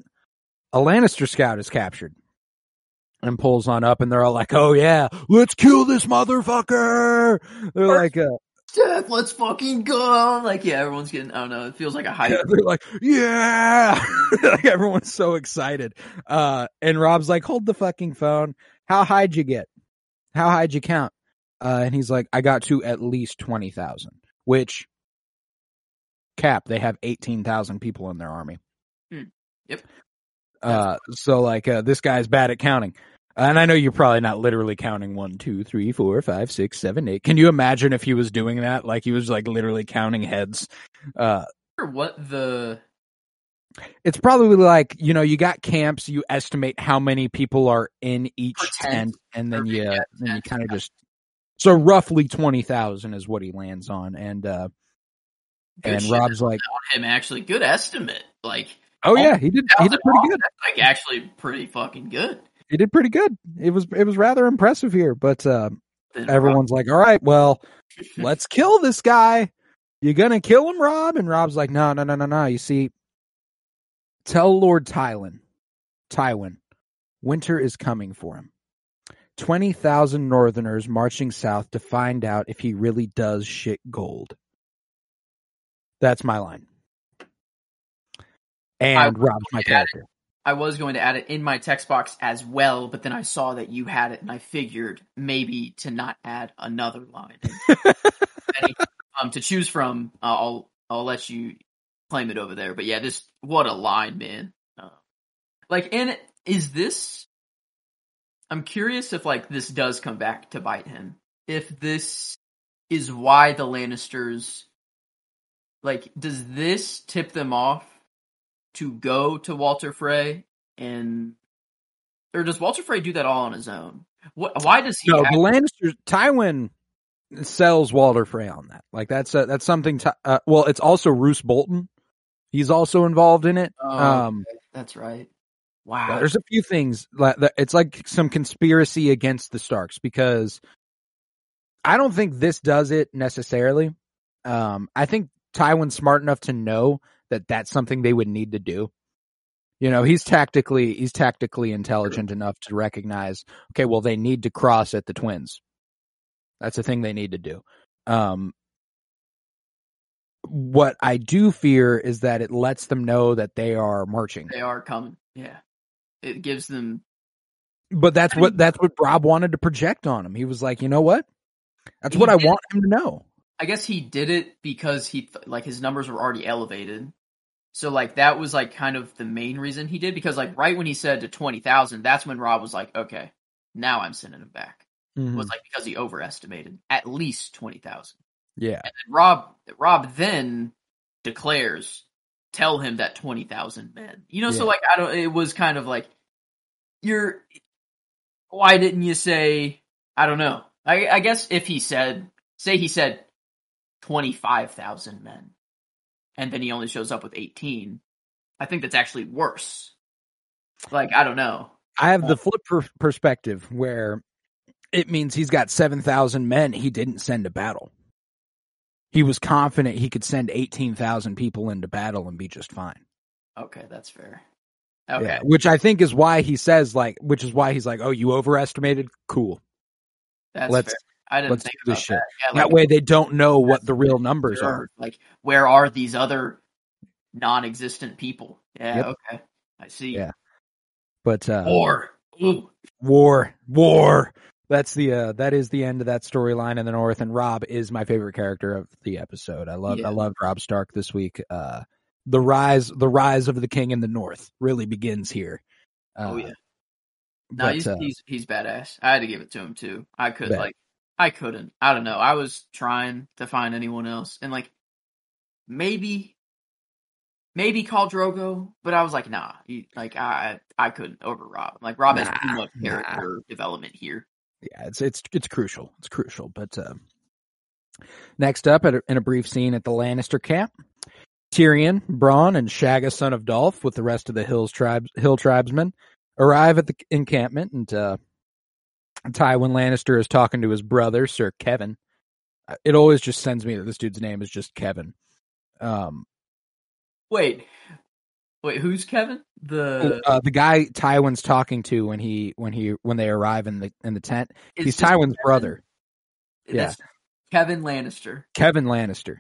a Lannister scout is captured and pulls on up and they're all like, oh yeah, let's kill this motherfucker. They're like, uh, Steph, let's fucking go. Like, yeah, everyone's getting, I don't know, it feels like a hype. Yeah, they're like, yeah, like everyone's so excited. Uh, and Robb's like, hold the fucking phone. How high'd you get? How high'd you count? Uh, and he's like, I got to at least 20,000, which cap, they have 18,000 people in their army. Hmm. Yep. Uh, so like, uh, this guy's bad at counting. And I know you're probably not literally counting one, two, three, four, five, six, seven, eight. Can you imagine if he was doing that? Like he was like literally counting heads. Uh, what the, it's probably like you know you got camps you estimate how many people are in each tent. and then you then you kind of just so roughly 20,000 is what he lands on and uh Good and. Robb's like on him actually, good estimate. Like, oh yeah he did he did pretty good That's like actually pretty fucking good. He did pretty good it was it was rather impressive here but uh everyone's like all right well let's kill this guy You gonna kill him, Robb? And Robb's like, no, no, no, no, no. You see, tell Lord Tywin, Tywin, winter is coming for him. 20,000 Northerners marching south to find out if he really does shit gold. That's my line. And Robb's my character. I was going to add it in my text box as well, but then I saw that you had it, and I figured maybe to not add another line. Um, to choose from, uh, I'll I'll let you claim it over there. But yeah, this what a line, man. Uh, like, and is this? I'm curious if like this does come back to bite him. If this is why the Lannisters, like, does this tip them off to go to Walder Frey and or does Walder Frey do that all on his own? What? Why does he? No, have- the Lannisters, Tywin sells Walder Frey on that. Like that's a, that's something. Uh, well, it's also Roose Bolton. He's also involved in it. Oh, um, okay, that's right. Yeah, Wow. there's a few things like. It's like some conspiracy against the Starks because I don't think this does it necessarily. Um, I think Tywin's smart enough to know that that's something they would need to do. You know, he's tactically he's tactically intelligent enough to recognize, okay, well, they need to cross at the twins. That's a thing they need to do. Um, what I do fear is that it lets them know that they are marching. They are coming. Yeah. It gives them. But that's what that's what Robb wanted to project on him. He was like, you know what? That's what I want him to know. I guess he did it because he th- like his numbers were already elevated. So like that was like kind of the main reason he did because like right when he said to twenty thousand, that's when Robb was like, okay, now I'm sending him back. Mhm. Was like because he overestimated at least twenty thousand. Yeah. And Robb Robb then declares, tell him that twenty thousand men. You know, so like I don't. It was kind of like you're. Why didn't you say? I don't know. I, I guess if he said, say he said twenty five thousand men, and then he only shows up with eighteen, I think that's actually worse. Like I don't know. I have the uh, flip per- perspective where it means he's got 7,000 men he didn't send to battle. He was confident he could send 18,000 people into battle and be just fine. Okay, that's fair. Okay, Yeah, which I think is why he says like which is why he's like, "Oh, you overestimated? Cool. that's let's- fair. I didn't let's think do about this shit." that. Yeah, that like- way they don't know what the real numbers Sure. are. Like, where are these other non-existent people? Yeah, Yep. okay, I see. Yeah. But uh Or, ooh, war, war. That's the uh that is the end of that storyline in the north and Robb is my favorite character of the episode. I love Yeah. I love Robb Stark this week. Uh the rise the rise of the king in the north really begins here. Uh, oh yeah. No, but, he's uh, he's he's badass. I had to give it to him too. I could Bet. like, I couldn't. I don't know. I was trying to find anyone else, and like, maybe, maybe Khal Drogo, but I was like, nah. He, like, I I couldn't over Robb. Like, Robb has too Nah, much nah. character development here. yeah, it's it's it's crucial. It's crucial. But uh, next up, at a, in a brief scene at the Lannister camp, Tyrion, Bronn, and Shagga, son of Dolf, with the rest of the Hills tribes Hill tribesmen, arrive at the encampment, and uh, Tywin Lannister is talking to his brother, Sir Kevin. Uh, It always just sends me that this dude's name is just Kevin. Um, Wait, wait, who's Kevin? The uh, the guy Tywin's talking to when he when he when they arrive in the in the tent, it's he's Tywin's Kevin? brother, That's Kevin Lannister. Kevin Lannister.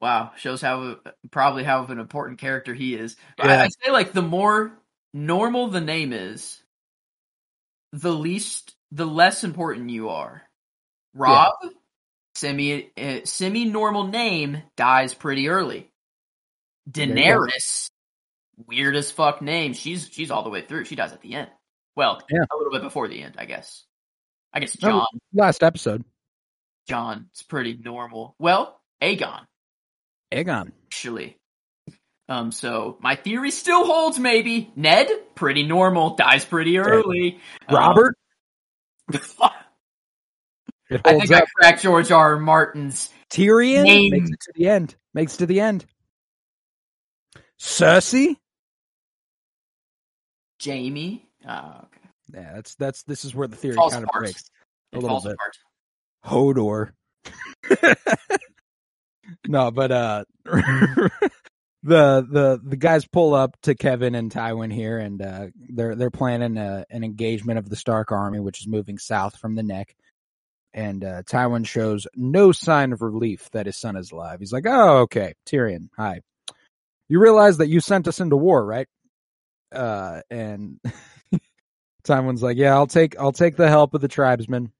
Wow, shows how probably how of an important character he is. I, I say like the more normal the name is, the least the less important you are. Robb, semi uh, semi normal name dies pretty early. Daenerys, weird as fuck name. She's she's all the way through. She dies at the end. Well, Yeah. a little bit before the end, I guess. I guess Oh. Jon. Last episode, Jon, it's pretty normal. Well, Aegon Aegon. actually. Um, so my theory still holds. Maybe Ned, pretty normal, dies pretty early. Um, Robert. It I think I cracked George R. R. Martin's. Tyrion Name. makes it to the end. Makes it to the end. Cersei. Jaime. Uh, okay. Yeah, that's that's this is where the theory kind of apart. breaks a It little bit. apart. Hodor. no, but uh, the the the guys pull up to Kevin and Tywin here, and uh, they're they're planning a, an engagement of the Stark army, which is moving south from the Neck. And uh, Tywin shows no sign of relief that his son is alive. He's like, "Oh, okay, Tyrion, hi. You realize that you sent us into war, right?" Uh, and Tywin's like, "Yeah, I'll take I'll take the help of the tribesmen."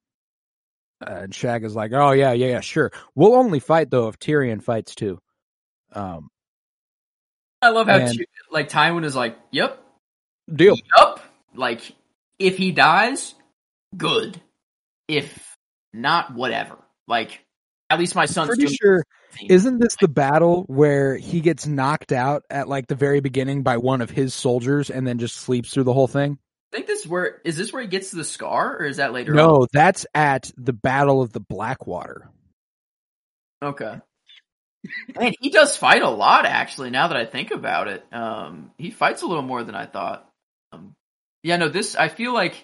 Uh, and Shag is like, "Oh yeah, yeah, yeah, sure. We'll only fight though if Tyrion fights too." Um, I love how And- like Tywin is like, "Yep, deal. Yup. Like, if he dies, good. If not, whatever. Like, at least my son's Pretty doing sure. Isn't this the battle where he gets knocked out at like the very beginning by one of his soldiers and then just sleeps through the whole thing? I think this is where is this where he gets the scar, or is that later? on? No, that's at the Battle of the Blackwater. Okay. Man, he does fight a lot. Actually, now that I think about it, um, he fights a little more than I thought. Um, yeah, no, this I feel like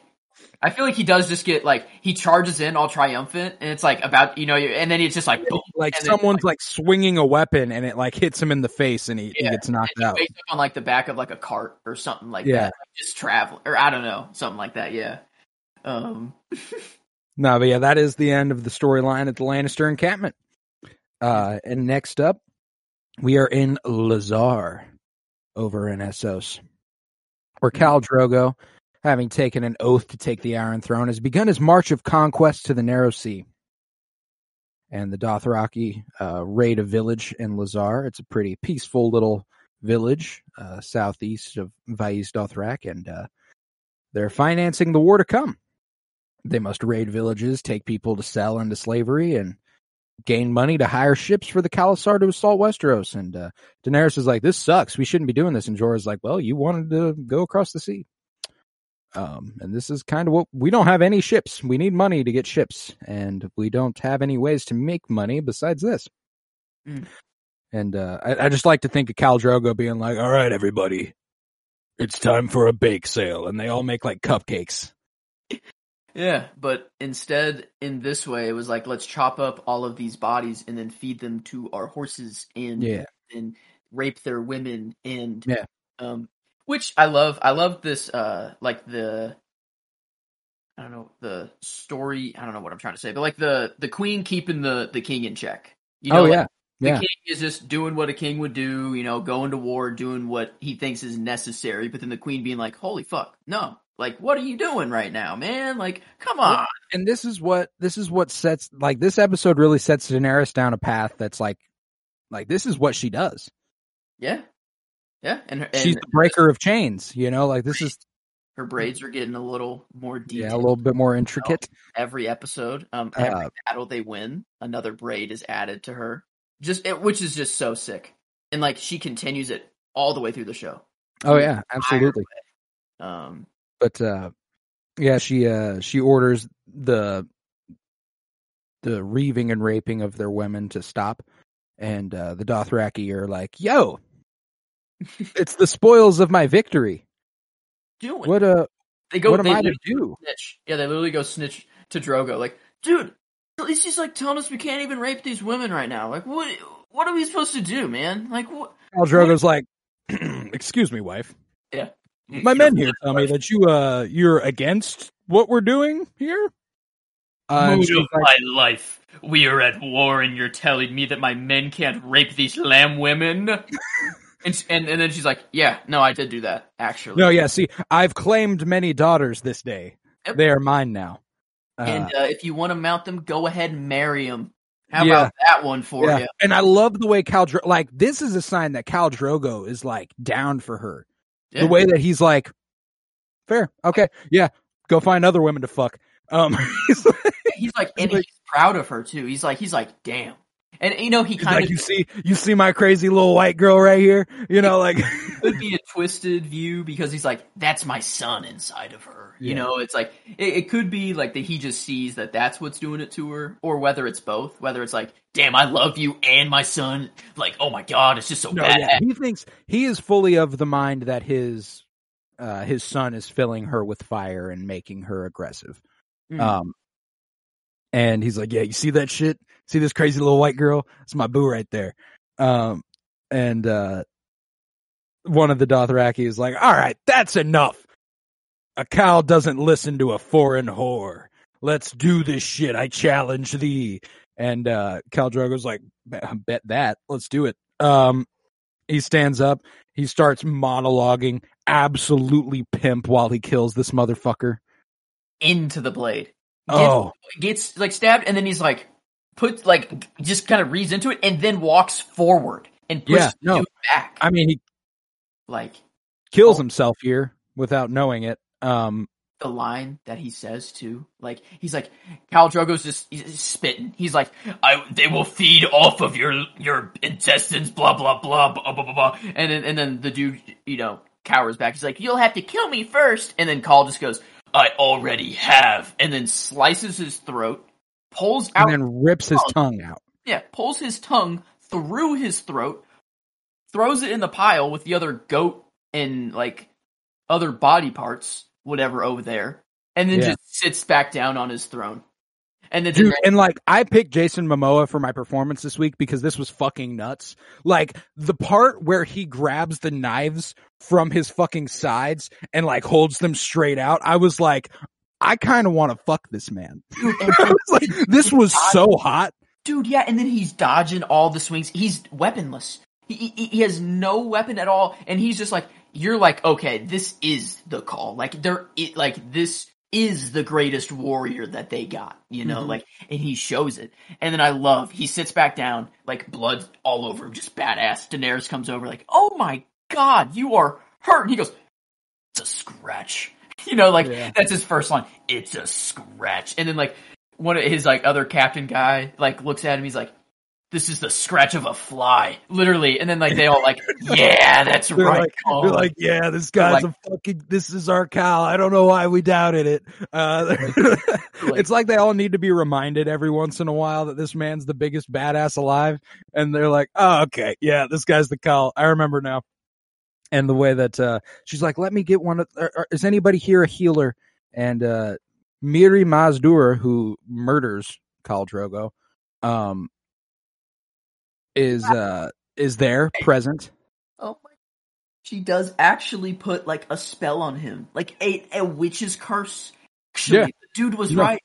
I feel like he does just get like he charges in all triumphant, and it's like about you know, and then it's just like boom, Like someone's like, swinging a weapon and it like hits him in the face and he, he gets knocked out. he wakes up on like the back of like a cart or something like Yeah. that, like, just travel or I don't know, something like that. Yeah. Um. No, but yeah, that is the end of the storyline at the Lannister encampment. Uh, and next up, we are in Lhazar over in Essos, where Khal Drogo, having taken an oath to take the Iron Throne, has begun his march of conquest to the Narrow Sea. And the Dothraki uh, raid a village in Lhazar. It's a pretty peaceful little village uh, southeast of Vaes Dothrak, and uh, they're financing the war to come they must raid villages, take people to sell into slavery, and gain money to hire ships for the Khalasar to assault Westeros. And uh, Daenerys is like, "This sucks. We shouldn't be doing this." And Jorah's like, "Well, you wanted to go across the sea." Um, and this is kind of what we don't have any ships. We need money to get ships, and we don't have any ways to make money besides this. Mm. And uh, I, I just like to think of Khal Drogo being like, "All right, everybody, it's time for a bake sale," and they all make like cupcakes. Yeah, but instead, in this way, it was like let's chop up all of these bodies and then feed them to our horses and Yeah. and rape their women and Yeah. um, which I love. I love this. Uh, like the. I don't know the story. I don't know what I'm trying to say, but like the the queen keeping the the king in check. You know, oh like, yeah, the yeah. king is just doing what a king would do, you know, going to war, doing what he thinks is necessary, but then the queen being like, "Holy fuck, no! Like, what are you doing right now, man? Like, come on!" and this is what this is what sets like this episode really sets Daenerys down a path that's like like this is what she does. Yeah, yeah, and, her, and She's the breaker of chains, you know, like this is her braids are getting a little more detailed. yeah, a little bit more intricate. every episode. Um, every Uh, battle they win, another braid is added to her. Just it, which is just so sick, and like she continues it all the way through the show. Oh yeah, absolutely. Um, But uh yeah, she uh she orders the the reaving and raping of their women to stop. And uh the Dothraki are like, "Yo, it's the spoils of my victory. doing What uh they go. what am they I to do?" snitch. Yeah, they literally go snitch to Drogo. Like, dude, at least he's like telling us we can't even rape these women right now. Like, what? What are we supposed to do, man? Like, what? Al Drogo's like, "Excuse me, wife. Yeah, My men here tell me that you uh you're against what we're doing here." Uh, Mood of like, my life. We are at war, and you're telling me that my men can't rape these lamb women. and, and and then she's like, "Yeah, no, I did do that actually." no, yeah. See, I've claimed many daughters this day. Yep. They are mine now. Uh, and uh, if you want to mount them, go ahead and marry them. How Yeah. about that one for yeah. you? And I love the way Cal Dro- like this is a sign that Khal Drogo is like down for her. Yeah. The way that he's like, fair, okay, yeah, go find other women to fuck. Um, he's like, He's like, and He's proud of her too. He's like, he's like, damn. And you know, he kind like, of you see, you see my crazy little white girl right here. You know, like, It could be a twisted view because he's like, that's my son inside of her. You Yeah. know, it's like it, it could be like that he just sees that that's what's doing it to her, or whether it's both. Whether it's like, damn, I love you and my son. Like, oh my god, it's just so no, bad. yeah, he thinks he is fully of the mind that his, uh, his son is filling her with fire and making her aggressive. Mm. Um, And he's like, yeah, you see that shit? See this crazy little white girl? It's my boo right there. Um, and, uh, one of the Dothraki is like, all right, that's enough. A khal doesn't listen to a foreign whore. Let's do this shit. I challenge thee. And, uh, Khal Drogo's like, bet that. Let's do it. Um, he stands up. He starts monologuing, absolutely pimp while he kills this motherfucker. Into the blade. Gets, Oh, Gets like stabbed and then he's like, puts like, just kind of reads into it and then walks forward and pushes Yeah, no. back. I mean, he like, kills Oh. himself here without knowing it. Um, the line that he says too. Like he's like Khal Drogo's just he's spitting. He's like, I they will feed off of your your intestines, blah blah blah blah blah blah. blah. And then and then the dude, you know, cowers back. He's like, You'll have to kill me first. And then Khal just goes, I already have. And then slices his throat, pulls out and then rips his Oh. tongue out. yeah, pulls his tongue through his throat, throws it in the pile with the other goat and like other body parts, whatever over there, and then Yeah. just sits back down on his throne. And then Dude, and like I picked Jason Momoa for my performance this week because this was fucking nuts. Like the part where he grabs the knives from his fucking sides and like holds them straight out, I was like, I kind of want to fuck this man. I was like, this was so hot. dude, yeah, and then he's dodging all the swings. He's weaponless. He, he, he has no weapon at all, and he's just like, you're like, okay, this is the khal. Like, there, it, like, this is the greatest warrior that they got, you know, Mhm. like, and he shows it. And then I love, he sits back down, like, blood all over him, just badass. Daenerys comes over, like, oh my god, you are hurt. And he goes, it's a scratch. You know, like, Yeah. that's his first line. It's a scratch. And then, like, one of his, like, other captain guy, like, looks at him, he's like, this is the scratch of a fly, literally. And then like they all like, yeah, that's They're right. like, Cole." they're like, yeah, this guy's like- a fucking, this is our khal. I don't know why we doubted it. Uh, it's like they all need to be reminded every once in a while that this man's the biggest badass alive. And they're like, oh, okay. Yeah, this guy's the khal. I remember now. And the way that, uh, she's like, let me get one of, or, or, is anybody here a healer? And, uh, Mirri Maz Duur, who murders Khal Drogo, um, is, uh, is there present. oh my. She does actually put like a spell on him, like a a witch's curse. Actually, Yeah. the dude was No. right.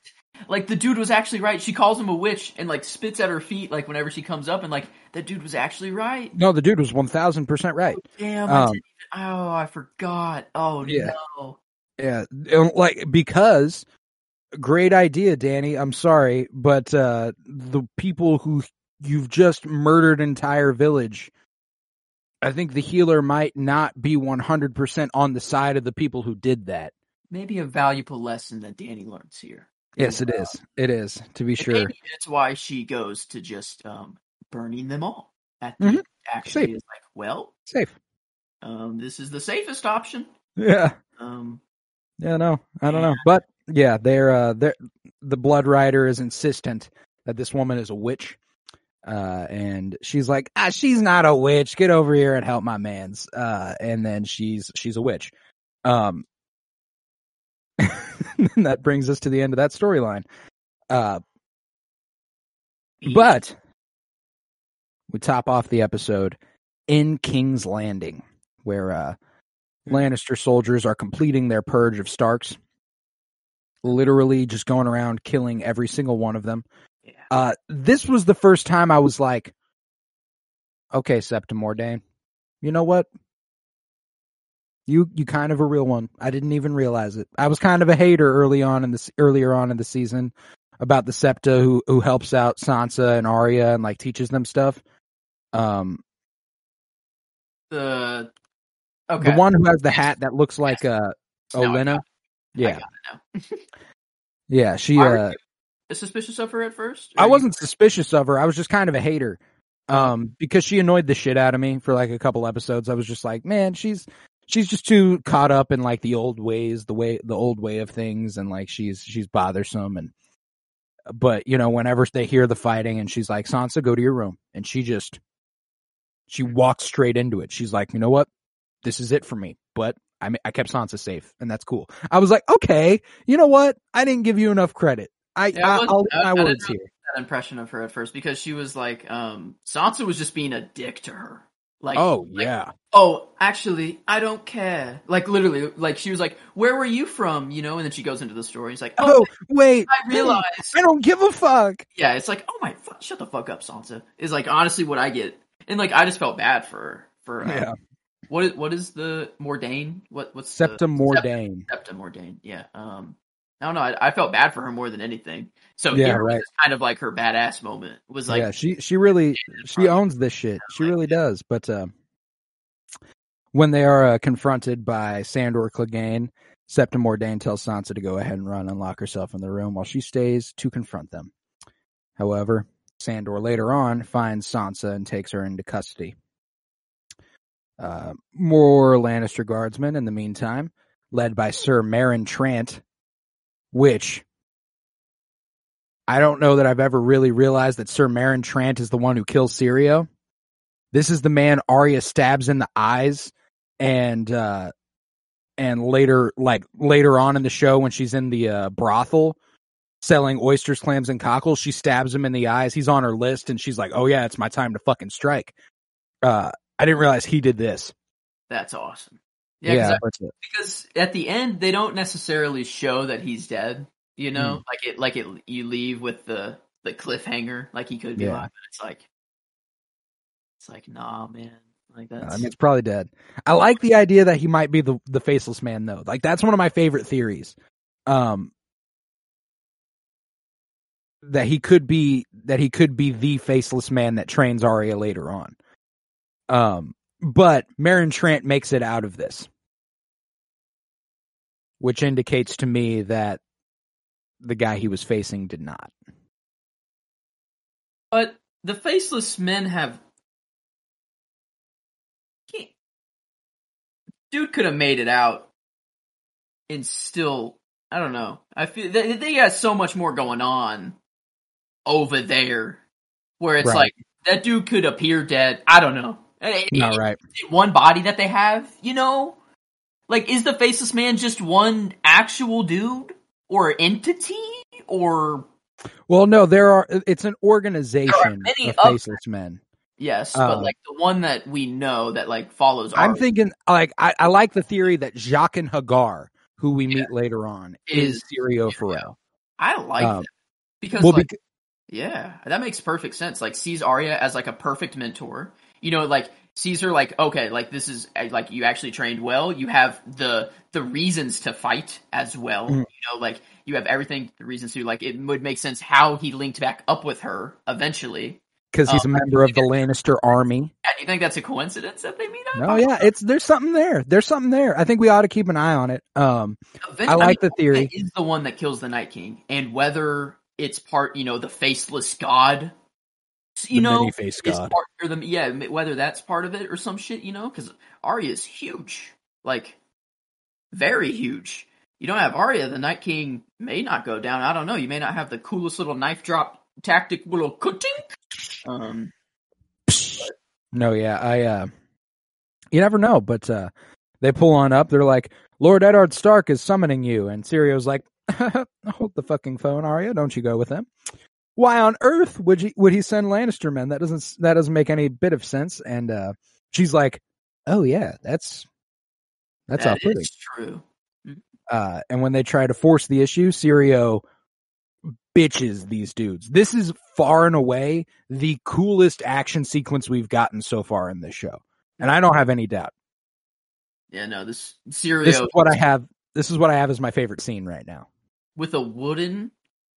Like the dude was actually right. She calls him a witch and like spits at her feet like whenever she comes up and like that dude was actually right. No, the dude was 1000% right. Damn, Um, didn't oh, I forgot. Oh Yeah. no. Yeah, like because great idea, Dany. I'm sorry, but uh the people who you've just murdered entire village, I think the healer might not be 100% on the side of the people who did that. Maybe a valuable lesson that Dany learns here. Yes, it is. It is to be And sure. Maybe that's why she goes to just um, burning them all. At the Mhm. actually Safe. is like, well, Safe. um, this is the safest option. Yeah. Um, Yeah, no, I don't know, but yeah, they're uh, they're the Blood Rider is insistent that this woman is a witch, uh, and she's like, ah, she's not a witch. Get over here and help my man's. Uh, and then she's she's a witch. Um, that brings us to the end of that storyline. Uh, but we top off the episode in King's Landing, where uh, Lannister soldiers are completing their purge of Starks. Literally just going around killing every single one of them. Uh, this was the first time I was like, okay, Septa Mordane, you know what? You you kind of a real one. I didn't even realize it. I was kind of a hater early on in this earlier on in the season about the Septa who who helps out Sansa and Arya and like teaches them stuff. Um, the okay. the one who has the hat that looks like uh Now I got Olenna. Yeah, got it now. yeah. She uh, suspicious of her at first? I wasn't suspicious of her. I was just kind of a hater. Um, because she annoyed the shit out of me for like a couple episodes. I was just like, man, she's she's just too caught up in like the old ways, the way the old way of things, and like she's she's bothersome. And but you know, whenever they hear the fighting, and she's like, Sansa, go to your room, and she just she walks straight into it. She's like, you know what, this is it for me. But I I kept Sansa safe, and that's cool. I was like, okay, you know what, I didn't give you enough credit. I, Yeah, I I was- I'll I- my I words here. That impression of her at first because she was like, um, Sansa was just being a dick to her. Like, Oh like, yeah, oh, actually, I don't care. Like literally, like she was like, "Where were you from?" You know, and then she goes into the story. It's like, "Oh, Oh wait, I realize." I don't give a fuck. Yeah, it's like, "Oh my, fuck, shut the fuck up, Sansa." Is like honestly what I get, and like I just felt bad for her. For uh, Yeah. what is what is the Mordane? What what's Septum the, Mordane. Mordane? Yeah. Um, I don't know. I, I felt bad for her more than anything. So Yeah, right. kind of like her badass moment was like, yeah, she she really she owns this shit. She like- really does. But uh, when they are uh, confronted by Sandor Clegane, Septa Mordane tells Sansa to go ahead and run and lock herself in the room while she stays to confront them. However, Sandor later on finds Sansa and takes her into custody. Uh, more Lannister guardsmen in the meantime, led by Sir Meryn Trant, which I don't know that I've ever really realized that Sir Meryn Trant is the one who kills Syrio. This is the man Arya stabs in the eyes and uh and later like later on in the show when she's in the uh brothel selling oysters, clams and cockles, she stabs him in the eyes. He's on her list and she's like, "Oh yeah, it's my time to fucking strike." Uh I didn't realize he did this. "That's awesome." Yeah, uh, because at the end they don't necessarily show that he's dead. You know, like it, like it, you leave with the the cliffhanger, like he could be Yeah. alive. But it's like, it's like, nah, man. Like that's I mean, it's probably dead. I like the idea that he might be the the faceless man, though. Like that's one of my favorite theories. Um, that he could be that he could be the faceless man that trains Arya later on. Um, but Meryn Trant makes it out of this, which indicates to me that the guy he was facing did not. But the faceless men have. He- Dude could have made it out, and still, I don't know. I feel they, they got so much more going on over there, where it's Right. like that dude could appear dead. I don't know. All right. one body that they have, you know? Like, is the faceless man just one actual dude or entity or Well, no, there are. It's an organization many of of- faceless men. yes? Uh, but like the one that we know that like follows. I'm thinking like I, I like the theory that Jaqen H'ghar, who we meet later on, is, Is Syrio. Forel. I like um, that because Well, like yeah, that makes perfect sense. Like sees Arya as like a perfect mentor. You know, like Caesar, like okay, like this is uh, like you actually trained well. You have the the reasons to fight as well. Mhm. You know, like you have everything the reasons to like it would make sense how he linked back up with her eventually. because he's a um, member of the Lannister army. Yeah, Do you think that's a coincidence that they meet up? No, yeah, it's there's something there. There's something there. I think we ought to keep an eye on it. Um, Event- I like the theory. Is the one that kills the Night King, and whether it's part, you know, the faceless god, you the know, is god. part the yeah, whether that's part of it or some shit, you know, because Arya is huge, like very huge. You don't have Arya, the Night King may not go down. I don't know. You may not have the coolest little knife drop tactic, little cutting. Um, No, yeah, I. uh You never know, but uh they pull on up. They're like, Lord Eddard Stark is summoning you, and Syrio's like, hold the fucking phone, Arya. Don't you go with him? Why on earth would he would he send Lannister men? That doesn't that doesn't make any bit of sense. And uh she's like, oh yeah, that's that's that off putting. is true. Uh, and when they try to force the issue, Syrio bitches these dudes. This is far and away the coolest action sequence we've gotten so far in this show. And I don't have any doubt. Yeah, no, this This is what I have. This is what I have as my favorite scene right now. with a wooden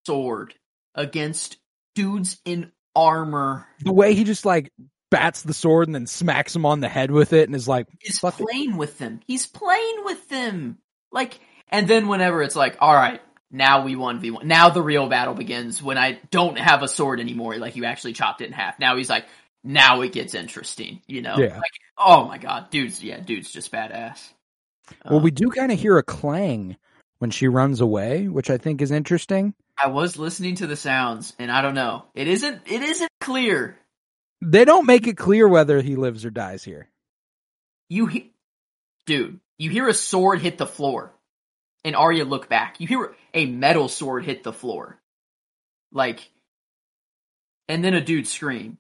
sword against dudes in armor The way he just like bats the sword and then smacks him on the head with it and is like, He's Fuck it. playing with them. He's playing with them. Like, and then whenever it's like, all right, now we 1v1. Now the real battle begins when I don't have a sword anymore. Like, you actually chopped it in half. Now he's like, now it gets interesting, you know? Yeah. Like, oh my god, dude's, yeah, dude's just badass. well, Um, we do kind of hear a clang when she runs away, which I think is interesting. I was listening to the sounds, and I don't know. It isn't, it isn't clear. They don't make it clear whether he lives or dies here. You he- dude, you hear a sword hit the floor, and Arya look back. You hear a metal sword hit the floor. like, and then a dude scream.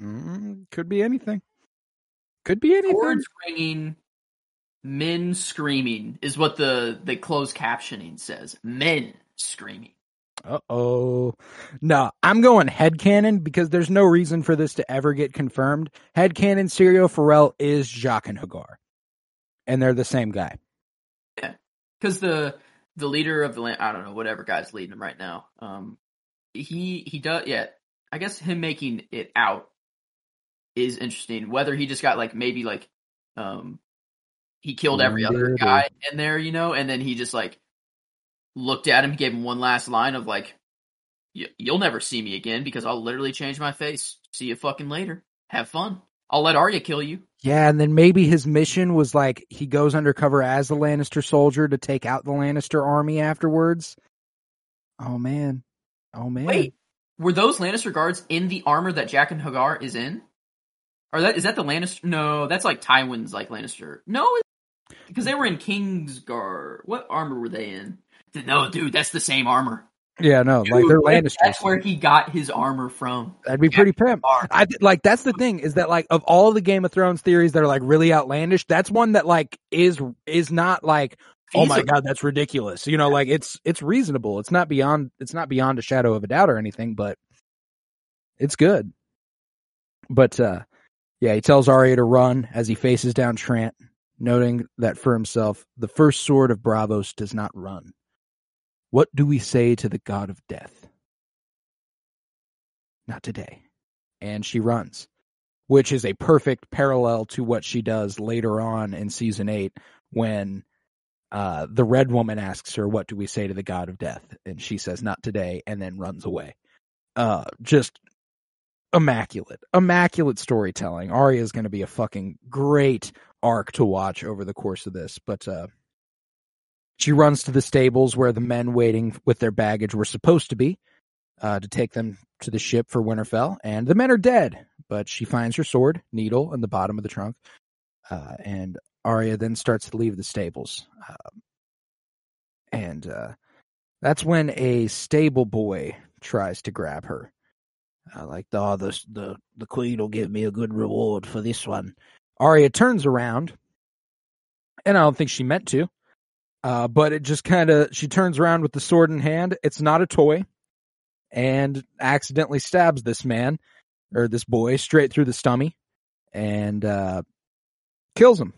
Mm, could be anything. Could be anything. Chords ringing, men screaming is what the the closed captioning says. Men screaming. Uh oh. No, I'm going head headcanon because there's no reason for this to ever get confirmed. Head Headcanon Syrio Forel is Jaqen H'ghar. And they're the same guy. Yeah, because the the leader of the land, I don't know, whatever guy's leading them right now. Um, he he does. Yeah, I guess him making it out is interesting. Whether he just got like maybe like um he killed every other guy in there, you know, and then he just like looked at him, He gave him one last line of like, "Y- "You'll never see me again because I'll literally change my face. See you fucking later. Have fun. I'll let Arya kill you." Yeah, and then maybe his mission was like he goes undercover as a Lannister soldier to take out the Lannister army afterwards. Oh man. Oh man. Wait, were those Lannister guards in the armor that Jaqen H'ghar is in? Or that is that the Lannister? No, that's like Tywin's like Lannister. No, because they were in Kingsguard. What armor were they in? No, dude, that's the same armor. Yeah, no, like they're Dude, Lannisters. That's where he got his armor from. That'd be pretty pimp. I like that's the thing is that like of all the Game of Thrones theories that are like really outlandish, that's one that like is is not like oh my god that's ridiculous. You know, like it's it's reasonable. It's not beyond it's not beyond a shadow of a doubt or anything, but it's good. But uh yeah, he tells Arya to run as he faces down Trant, noting that for himself, the first sword of Braavos does not run. What do we say to the god of death? Not today. And she runs, which is a perfect parallel to what she does later on in season eight when uh, the red woman asks her, What do we say to the god of death? And she says, Not today, and then runs away. Uh, just immaculate, immaculate storytelling. Arya is going to be a fucking great arc to watch over the course of this. But uh, she runs to the stables where the men waiting with their baggage were supposed to be uh, to take them to the ship for Winterfell, and the men are dead. But she finds her sword, needle, in the bottom of the trunk, uh, and Arya then starts to leave the stables. Um, and uh, that's when a stable boy tries to grab her. Like, oh, the, the, the queen will give me a good reward for this one. Arya turns around, and I don't think she meant to, uh, but it just kind of, she turns around with the sword in hand. It's not a toy and accidentally stabs this man or this boy straight through the stomach and uh kills him.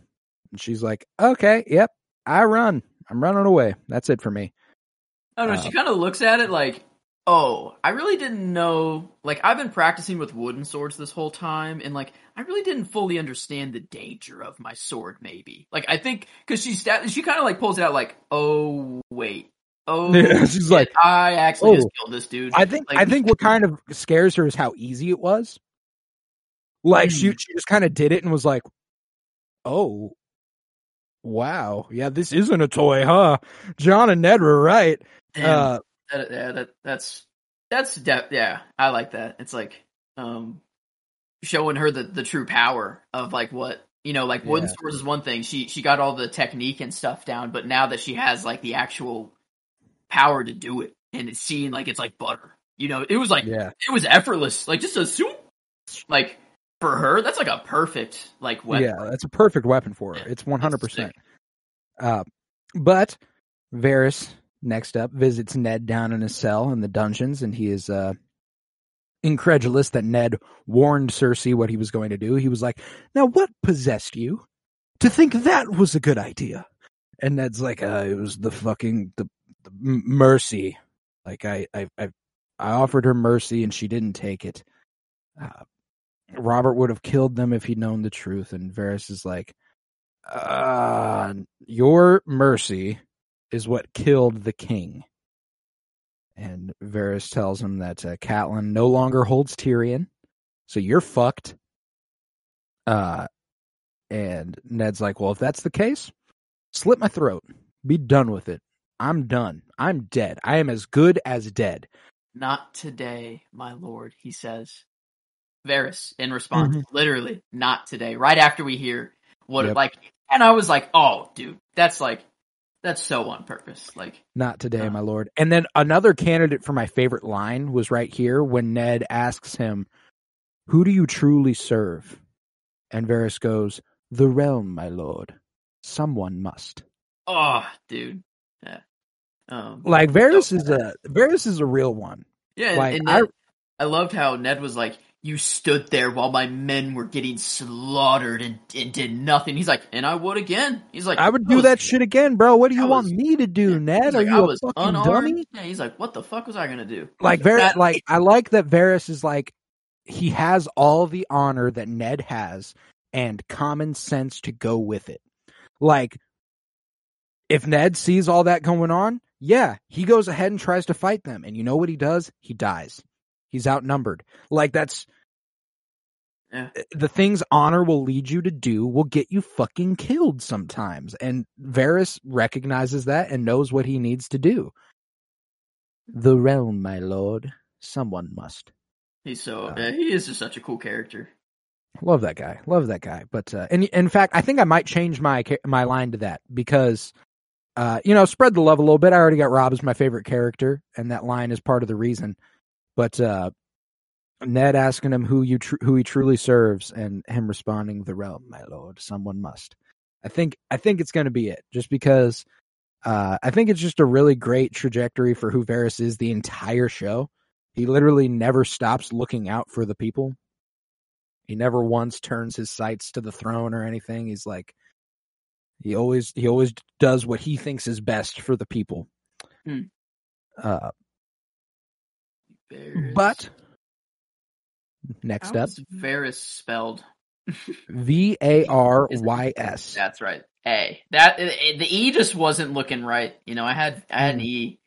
And she's like, "Okay, yep, I run. I'm running away. That's it for me." I don't know. she kind of looks at it like, "Oh, I really didn't know. Like, I've been practicing with wooden swords this whole time, and like, I really didn't fully understand the danger of my sword. Maybe, like, I think because she sta- she kind of like pulls it out, like, oh wait, oh, Yeah, she's like, I actually just "Oh." killed this dude. I think Like- I think what kind of scares her is how easy it was. Like she Hmm. she just kind of did it and was like, "Oh, wow, yeah, this isn't a toy, huh?" Jon and Ned were right. Uh, that, yeah, that that's that's de- yeah, I like that. It's like um showing her the the true power of like what you know, like wooden Yeah. swords is one thing. She she got all the technique and stuff down, but now that she has like the actual power to do it, and it's seen like it's like butter. You know, it was like yeah, it was effortless, like just a soup. Like for her, that's like a perfect like weapon. yeah, that's a perfect weapon for her. It's one hundred percent. Uh, but Varys next up visits Ned down in his cell in the dungeons, and he is uh, incredulous that Ned warned Cersei what he was going to do. He was like, "Now, what possessed you to think that was a good idea?" And Ned's like, uh, "It was the fucking the, the mercy. Like I, I, I, I offered her mercy, and she didn't take it. Uh, Robert would have killed them if he'd known the truth." And Varys is like uh, your mercy is what killed the king. And Varys tells him that uh, Catelyn no longer holds Tyrion, so you're fucked. Uh, and Ned's like, well, if that's the case, slit my throat. Be done with it. I'm done. I'm dead. I am as good as dead. Not today, my lord, he says. Varys, in response, literally, not today. Right after we hear what, Yep. like, and I was like, oh, dude, that's like, That's so on purpose. Like Not today, No. my lord. And then another candidate for my favorite line was right here when Ned asks him, Who do you truly serve? And Varys goes, The realm, my lord. Someone must. oh dude. Yeah. Um Like Varys So is a Varys is a real one. Yeah, and, like, and I- Ned, I loved how Ned was like, "You stood there while my men were getting slaughtered and, and did nothing." He's like, "And I would again." He's like, I would "I do was- that shit again, bro. What do you I want was- me to do, yeah." Ned? Are like, you I a fucking unarmed. dummy? Yeah, he's like, "What the fuck was I gonna do?" Like Varys, That- like I like that Varys is like he has all the honor that Ned has and common sense to go with it. Like if Ned sees all that going on, yeah, he goes ahead and tries to fight them, and you know what he does? He dies. He's outnumbered. Like that's Yeah. the things honor will lead you to do will get you fucking killed sometimes. And Varys recognizes that and knows what he needs to do. The realm, my lord. Someone must. He's so Uh, he is just such a cool character. Love that guy. Love that guy. But uh, in in fact, I think I might change my my line to that because, uh, you know, spread the love a little bit. I already got Robb as my favorite character, and that line is part of the reason. But uh, Ned asking him who you tr- who he truly serves, and him responding, "The realm, my lord. Someone must." I think I think it's going to be it, just because. Uh, I think it's just a really great trajectory for who Varys is the entire show. He literally never stops looking out for the people. He never once turns his sights to the throne or anything. He's like he always he always does what he thinks is best for the people. Hmm. Uh, Varys. but next How up, is Varys spelled? V A R Y S. That's right. A. That the E just wasn't looking right. You know, I had I had an Mm. E.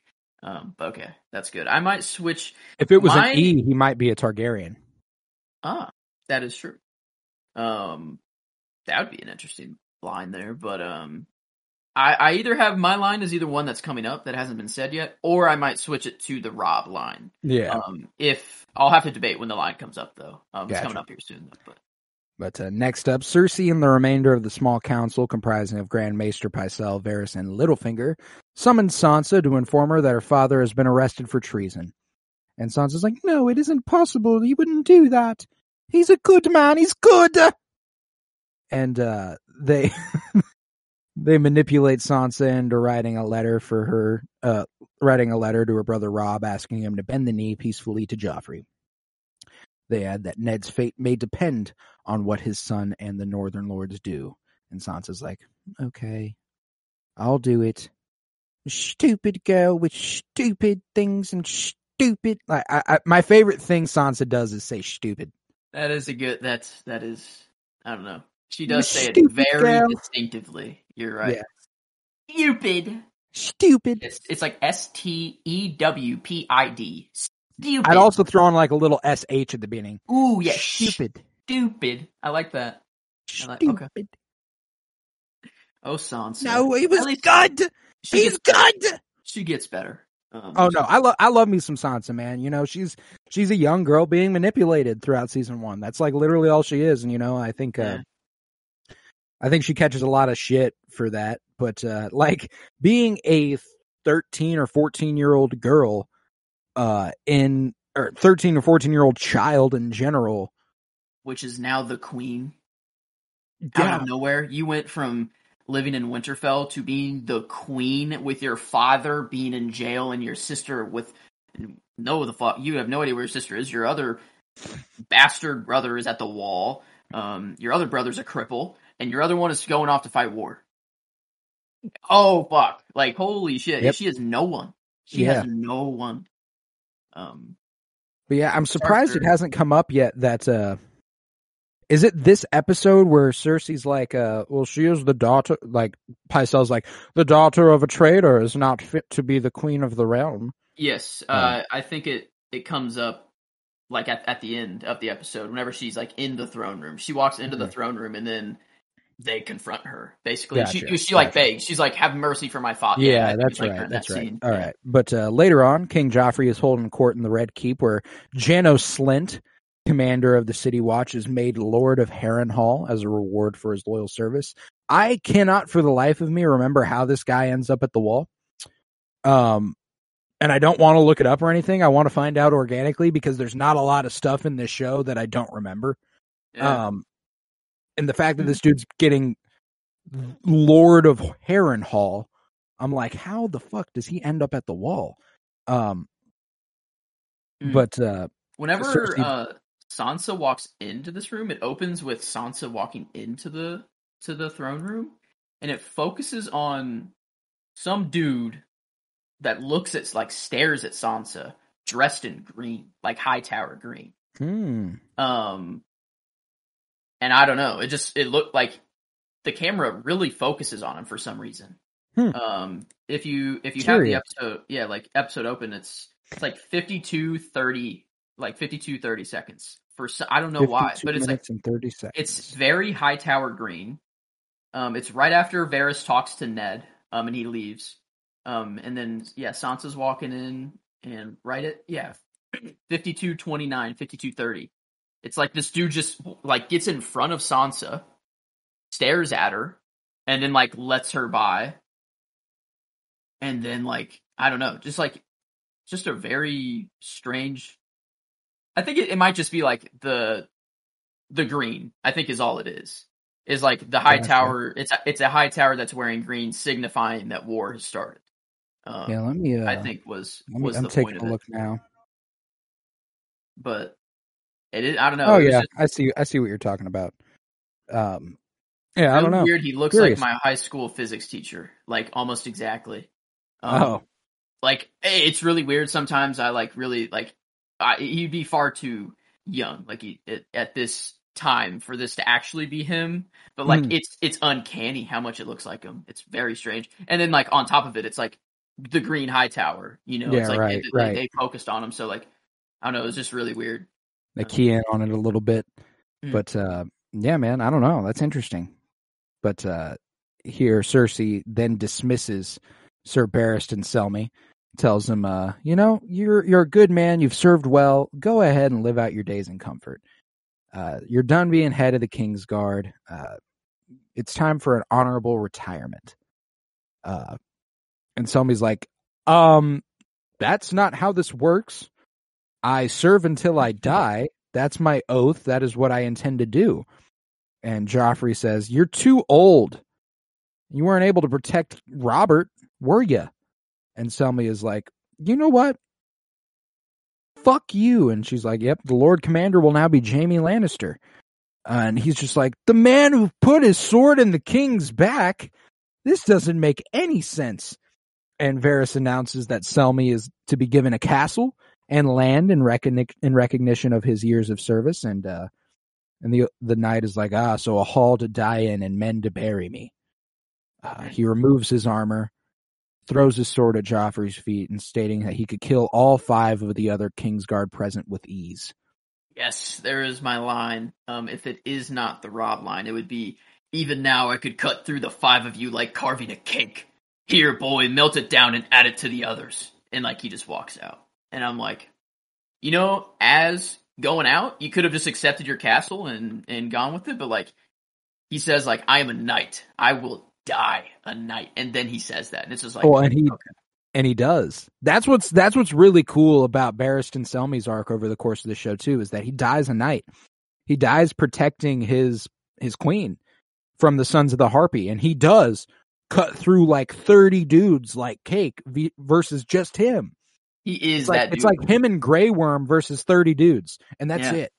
Um, but okay, that's good. I might switch. If it was Mine- an E, he might be a Targaryen. Ah, that is true. Um, that would be an interesting line there. But um, I I either have my line as either one that's coming up that hasn't been said yet, or I might switch it to the Robb line. Yeah. Um, if I'll have to debate when the line comes up though. Um, it's coming up here soon. Though, but But uh, next up, Cersei and the remainder of the small council, comprising of Grand Maester Pycelle, Varys, and Littlefinger, summoned Sansa to inform her that her father has been arrested for treason. And Sansa's like, "No, it isn't possible. He wouldn't do that. He's a good man. He's good." And uh, they they manipulate Sansa into writing a letter for her, uh, writing a letter to her brother Robb, asking him to bend the knee peacefully to Joffrey. They add that Ned's fate may depend on what his son and the Northern Lords do. And Sansa's like, okay, I'll do it. Stupid girl with stupid things and stupid. Like, I, I, my favorite thing Sansa does is say stupid. that is a good. That's that is. I don't know. She You does say it very girl. distinctively. You're right. Yeah. Stupid. Stupid. It's it's like S T E W P I D. Stupid. I'd also throw in like a little sh at the beginning. Ooh yeah. Stupid. Stupid. I like that. I like- Stupid. okay. Oh Sansa. No, he was good. She He's gets better. good. She gets better. Um, Oh no, I love I love me some Sansa, man. You know, she's she's a young girl being manipulated throughout season one. That's like literally all she is, and you know, I think uh Yeah. I think she catches a lot of shit for that. But uh like being a thirteen or fourteen year old girl uh in or thirteen or fourteen year old child in general. which is now the queen. Out of nowhere, you went from living in Winterfell to being the queen with your father being in jail and your sister with no the fuck you have no idea where your sister is. Your other bastard brother is at the wall. Um, your other brother's a cripple, and your other one is going off to fight war. Oh fuck! Like holy shit, Yep. she has no one. She Yeah. has no one. Um, But yeah, I'm surprised it hasn't come up yet that uh is it this episode where Cersei's like uh well she is the daughter like Pycelle's like the daughter of a traitor is not fit to be the queen of the realm. Yes, uh, I think it it comes up like at at the end of the episode whenever she's like in the throne room. She walks into the Mhm. throne room and then they confront her. Basically, she Gotcha, she like gotcha. begs. She's like, "Have mercy for my father." Yeah, that's like, right. That's that right. scene. All Yeah. right. But uh later on, King Joffrey is holding court in the Red Keep where Janos Slynt, commander of the City Watch, is made Lord of Harrenhal as a reward for his loyal service. I cannot for the life of me remember how this guy ends up at the wall. Um, and I don't want to look it up or anything. I want to find out organically because there's not a lot of stuff in this show that I don't remember. Yeah. Um, and the fact that this dude's getting Lord of Harrenhal, I'm like, how the fuck does he end up at the wall? Um, Mm. but uh, Whenever Cersei- uh, Sansa walks into this room, it opens with Sansa walking into the to the throne room, and it focuses on some dude that looks at like stares at Sansa, dressed in green, like Hightower green. hmm, Um, and I don't know, it just it looked like the camera really focuses on him for some reason. Hmm. Um, if you if you Curious. have the episode, yeah, like episode open, it's it's like 52 30 like 52 30 seconds for I don't know why, but it's like 30 seconds. it's very Hightower green. Um, it's right after Varys talks to Ned, um, and he leaves. Um, and then yeah, Sansa's walking in, and right at yeah, 52 29, 52 30. It's like this dude just like gets in front of Sansa, stares at her, and then like lets her by. And then like I don't know, just like just a very strange. I think it, it might just be like the the green. I think is all it is. Is like the high Gotcha. tower. It's a, it's a Hightower that's wearing green, signifying that war has started. Um, yeah, let me. Uh, I think was let me, was I'm the taking point a of it. look now. But it is. I don't know. oh yeah, just I see. I see what you're talking about. Um, yeah, I don't know. Weird. He looks Curious. like my high school physics teacher, like almost exactly. Um, Oh, like eh, it's really weird sometimes i like really like I, he'd be far too young like he, at, at this time for this to actually be him but like Hmm. it's it's uncanny how much it looks like him it's very strange and then like on top of it it's like the green Hightower you know Yeah, it's like right, they, right. they focused on him so like i don't know it was just really weird they key in on it a little bit, Hmm. but uh, yeah, man, I don't know. That's interesting. But uh, here, Cersei then dismisses Sir Barristan Selmy, tells him, uh, "You know, you're you're a good man. You've served well. Go ahead and live out your days in comfort. Uh, you're done being head of the King's Guard. Uh, it's time for an honorable retirement." Uh, and Selmy's like, "Um, that's not how this works. I serve until I die. That's my oath. That is what I intend to do." And Joffrey says, "You're too old. You weren't able to protect Robert, were you?" And Selmy is like, "You know what? Fuck you." And she's like, "Yep, the Lord Commander will now be Jaime Lannister." and he's just like, "The man who put his sword in the king's back. This doesn't make any sense." And Varys announces that Selmy is to be given a castle and land in, recogni- in recognition of his years of service, and uh, and the the knight is like, ah, so a hall to die in and men to bury me. Uh, he removes his armor, throws his sword at Joffrey's feet, and stating that he could kill all five of the other Kingsguard present with ease. yes there is my line. Um if it is not the Robb line it would be even now i could cut through the five of you like carving a cake. Here boy melt it down and add it to the others. And like he just walks out and i'm like you know as going out you could have just accepted your castle and and gone with it but like he says like i am a knight i will die a knight and then he says that and it's just like oh, and he okay. and he does. That's what's that's what's really cool about Barristan Selmy's arc over the course of the show too, is that he dies a knight. He dies protecting his his queen from the Sons of the Harpy, and he does cut through like thirty dudes like cake v- versus just him. He is It's like that it's like him and Grey Worm versus thirty dudes, and that's Yeah. it.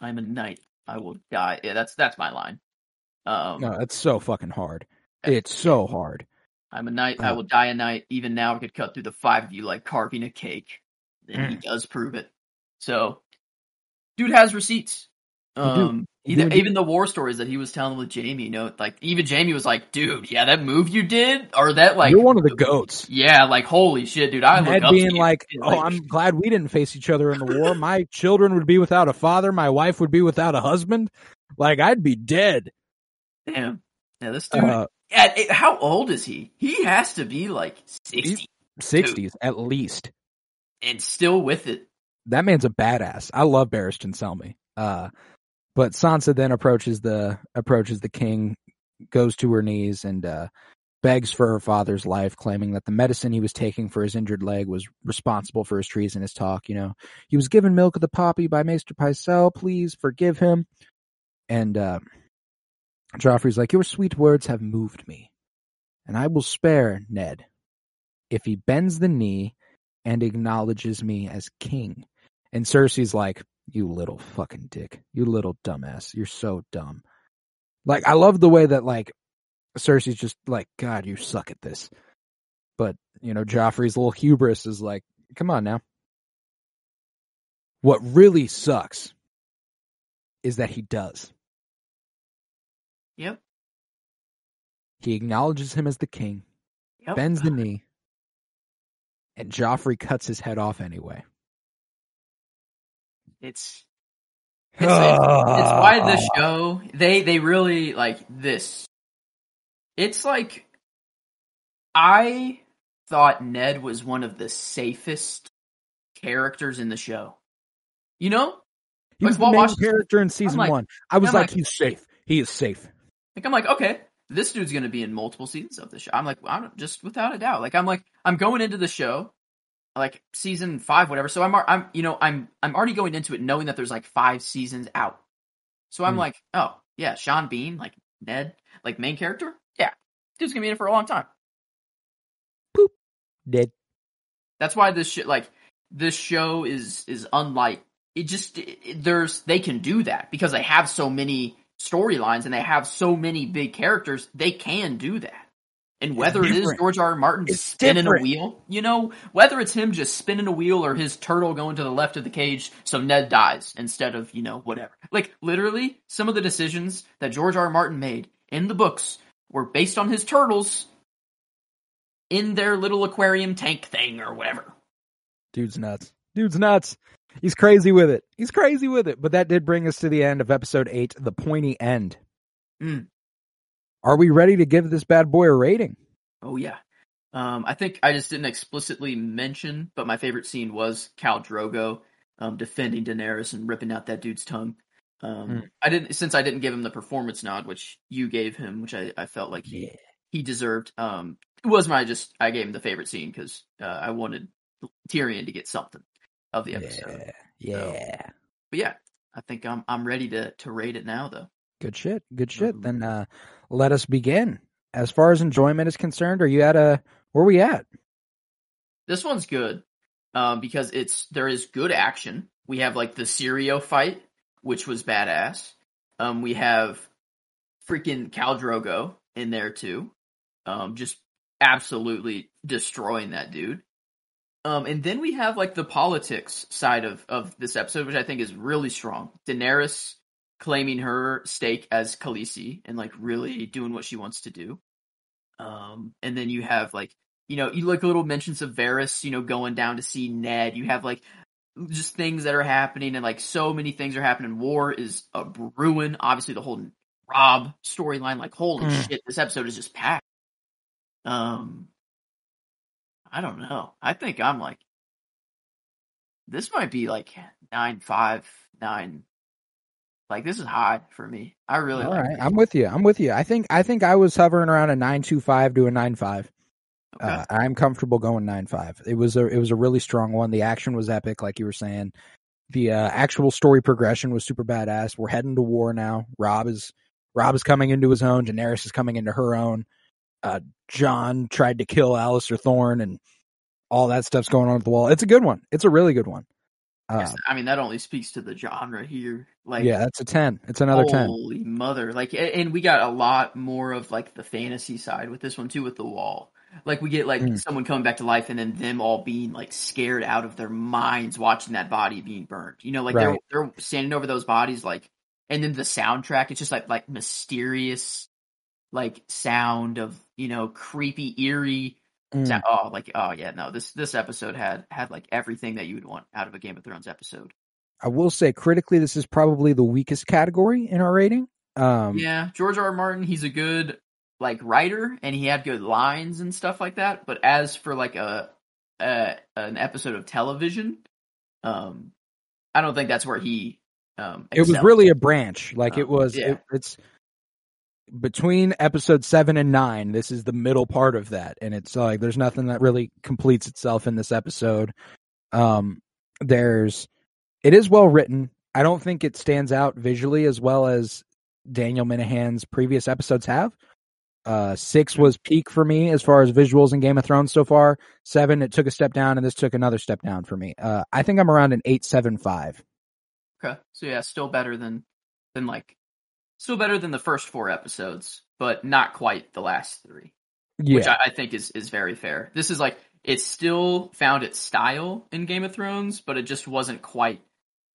i'm a knight i will die yeah that's that's my line um No, that's so fucking hard. It's so hard. I'm a knight. I Uh, will die a knight. Even now, I could cut through the five of you like carving a cake. And Mm. he does prove it. So, dude has receipts. Do. Um, You even, even the war stories that he was telling with Jaime, you know, like even Jaime was like, "Dude, yeah, that move you did, or that like, You're one of the goats. yeah, like holy shit, dude, I look Ned up to being you." like, And, "Oh, I'm glad we didn't face each other in the war. My children would be without a father. My wife would be without a husband. Like I'd be dead." damn, yeah, this dude. Uh, yeah, it- how old is he? He has to be like sixty Sixties at least. and still with it. That man's a badass. I love Barristan Selmy. Uh, but Sansa then approaches the approaches the king, goes to her knees and uh, begs for her father's life, claiming that the medicine he was taking for his injured leg was responsible for his treasonous talk. You know, he was given milk of the poppy by Maester Pycelle. Please forgive him. And uh, Joffrey's like, Your sweet words have moved me, and I will spare Ned if he bends the knee and acknowledges me as king. And Cersei's like, You little fucking dick. You little dumbass. You're so dumb. Like, I love the way that, like, Cersei's just like, God, you suck at this. But, you know, Joffrey's little hubris is like, Come on now. What really sucks is that he does. Yep. He acknowledges him as the king, Yep. bends the knee, and Joffrey cuts his head off anyway. It's it's, it's, it's why the ah. show they they really like this. It's like I thought Ned was one of the safest characters in the show. You know, He was the main character in season like- one. I was like, like- he's safe. He is safe. like I'm like, okay, this dude's gonna be in multiple seasons of the show. I'm like, I don't, just without a doubt. Like I'm like, I'm going into the show, like season five, whatever. So I'm, I'm, you know, I'm, I'm already going into it knowing that there's like five seasons out. So I'm Hmm. like, oh yeah, Sean Bean, like Ned, like main character, yeah, dude's gonna be in it for a long time. Poop, Dead. That's why this shit, like this show is is unlike it. Just it- there's they can do that because they have so many storylines and they have so many big characters. They can do that. And whether it is. George R. R. Martin It's spinning different. a wheel, you know, whether it's him just spinning a wheel or his turtle going to the left of the cage so Ned dies instead of, you know, whatever. Like literally, some of the decisions that George R. R. Martin made in the books were based on his turtles in their little aquarium tank thing or whatever. Dude's nuts. Dude's nuts. He's crazy with it. He's crazy with it. But that did bring us to the end of episode eight, the pointy end. Mm. Are we ready to give this bad boy a rating? Oh yeah. Um, I think I just didn't explicitly mention, but my favorite scene was Khal Drogo um, defending Daenerys and ripping out that dude's tongue. Um, Hmm. I didn't since I didn't give him the performance nod, which you gave him, which I, I felt like he, he deserved. Um, it was my just I gave him the favorite scene because uh, I wanted Tyrion to get something of the episode. Yeah. Yeah. But yeah, I think I'm I'm ready to to rate it now though. Good shit. Good shit. Mhm. Then uh let us begin. As far as enjoyment is concerned, are you at a where are we at? This one's good um, because it's there is good action. We have like the Syrio fight, which was badass. Um, we have freaking Khal Drogo in there too, um, just absolutely destroying that dude. Um, and then we have like the politics side of of this episode, which I think is really strong. Daenerys claiming her stake as Khaleesi and like really doing what she wants to do. Um, and then you have like you know, you like little mentions of Varys, you know, going down to see Ned. You have like just things that are happening, and like so many things are happening. War is a brewing. Obviously, the whole Robb storyline, like holy Mm. shit, this episode is just packed. Um, I don't know. I think I'm like, this might be like nine five nine. Like this is high for me. I really All like. right. I'm with you. I'm with you. I think I think I was hovering around a nine two five to a nine five. Okay. Uh, I'm comfortable going nine five. It was a it was a really strong one. The action was epic, like you were saying. The uh, actual story progression was super badass. We're heading to war now. Robb is Robb is coming into his own. Daenerys is coming into her own. Uh, Jon tried to kill Alliser Thorne, and all that stuff's going on at the wall. It's a good one. It's a really good one. Uh, I mean, that only speaks to the genre here. Like, yeah, that's a ten. It's another ten. Holy mother! Like, and we got a lot more of like the fantasy side with this one too, with the wall. Like, we get like Mm. someone coming back to life, and then them all being like scared out of their minds watching that body being burned. You know, like Right. they're they're standing over those bodies, like, and then the soundtrack. It's just like like mysterious, like sound of you know creepy, eerie. Mm. Sound. Oh, like oh yeah, no. This this episode had had like everything that you would want out of a Game of Thrones episode. I will say critically, this is probably the weakest category in our rating. Um, Yeah, George R. R. Martin, he's a good like writer and he had good lines and stuff like that. But as for like a, a an episode of television, um, I don't think that's where he um. it was really a branch. Like it Um, was. yeah. It, it's between episode seven and nine, this is the middle part of that, and it's like there's nothing that really completes itself in this episode. Um, there's it is well written. I don't think it stands out visually as well as Daniel Minahan's previous episodes have. Uh, six was peak for me as far as visuals in Game of Thrones so far. Seven, it took a step down, and this took another step down for me. Uh, I think I'm around an eight, seven, five. Okay, so yeah, still better than than like still better than the first four episodes, but not quite the last three. Yeah, which I, I think is is very fair. This is like it still found its style in Game of Thrones, but it just wasn't quite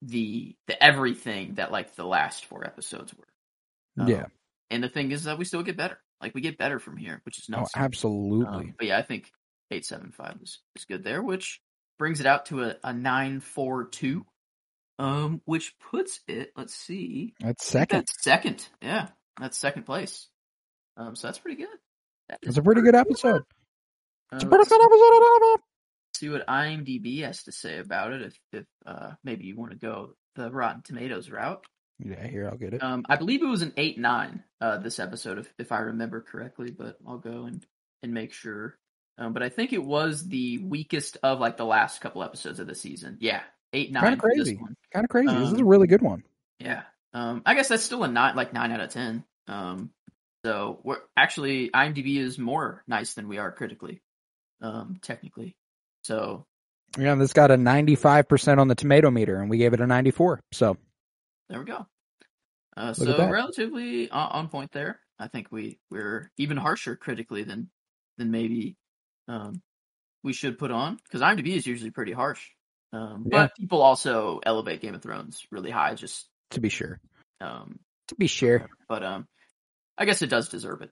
the the everything that like the last four episodes were. Um, yeah. And the thing is that we still get better. Like we get better from here, which is Oh, absolutely. Um, but yeah, I think eight seven five is, is good there, which brings it out to a, a nine four two. Um, which puts it, let's see, That's second. That's second. Yeah, that's second place. Um, so that's pretty good. That is a pretty good episode. Uh, It's a pretty good episode. See what IMDb has to say about it. If, if uh, maybe you want to go the Rotten Tomatoes route. Yeah, here I'll get it. Um, I believe it was an eight nine. Uh, this episode, if if I remember correctly, but I'll go and and make sure. Um, but I think it was the weakest of like the last couple episodes of the season. Yeah, eight nine. Kind of crazy. one. Kind of crazy. this is a Um, really good one. Yeah. Um, I guess that's still a nine, like nine out of ten. Um, so we're actually IMDb is more nice than we are critically, um, technically. So Yeah, this got a 95% on the tomato meter, and we gave it a 94. So there we go. Uh, so relatively on, point there. I think we we're even harsher critically than than maybe um, we should put on because IMDb is usually pretty harsh. Um, Yeah. But people also elevate Game of Thrones really high. Just to be sure, um, to be sure, but um, I guess it does deserve it.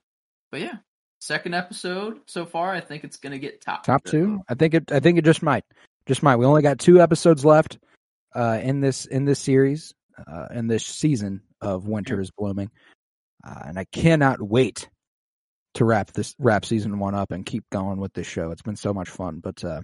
But yeah, second episode so far. I think it's gonna get top top two. I think it. I think it just might, just might. We only got two episodes left uh, in this in this series uh, in this season of Winter is Blooming, uh, and I cannot wait to wrap this wrap season one up and keep going with this show. It's been so much fun. But uh,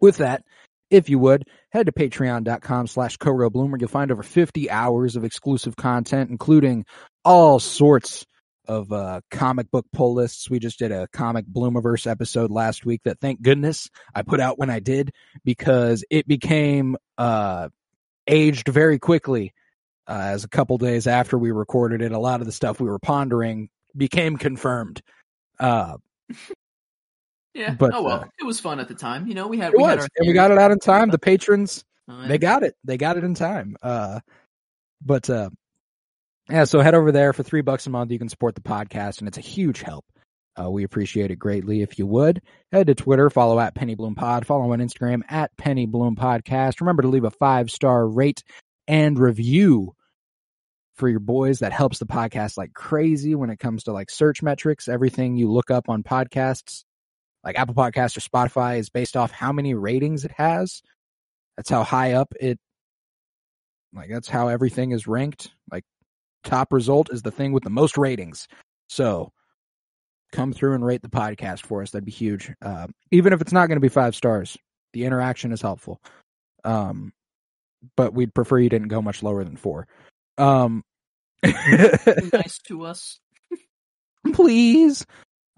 with that, if you would head to patreon.com slash Bloom where you'll find over 50 hours of exclusive content, including all sorts of uh, comic book pull lists. We just did a comic Bloomiverse episode last week that thank goodness I put out when I did because it became uh, aged very quickly. Uh, as a couple days after we recorded it, a lot of the stuff we were pondering became confirmed. Uh, Yeah. But, oh well, uh, it was fun at the time. You know, we had it we had was, our and we got it out in time. The patrons they got it. They got it in time. Uh, but uh, yeah, so head over there for three bucks a month. You can support the podcast, and it's a huge help. Uh, we appreciate it greatly if you would. Head to Twitter, follow at Penny Bloom Pod, follow on Instagram at Penny Bloom Podcast. Remember to leave a five star rate and review for your boys. That helps the podcast like crazy when it comes to like search metrics. Everything you look up on podcasts, like Apple Podcasts or Spotify, is based off how many ratings it has. That's how high up it like that's how everything is ranked. Like top result is the thing with the most ratings. So come through and rate the podcast for us. That'd be huge. Uh, even if it's not going to be five stars, the interaction is helpful. Um, but we'd prefer you didn't go much lower than four. Um, nice to us. please.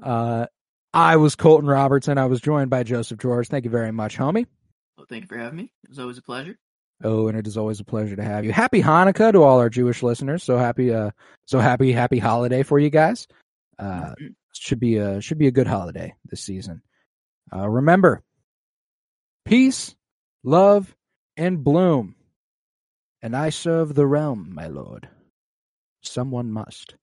Uh, I was Colton Robertson. I was joined by Joseph George. Thank you very much, homie. Well, thank you for having me. It was always a pleasure. Oh, and it is always a pleasure to have you. Happy Hanukkah to all our Jewish listeners. So happy, uh, so happy, happy holiday for you guys. Uh, Mhm. should be a should be a good holiday this season. Uh, remember, peace, love, and bloom. And I serve the realm, my lord. Someone must.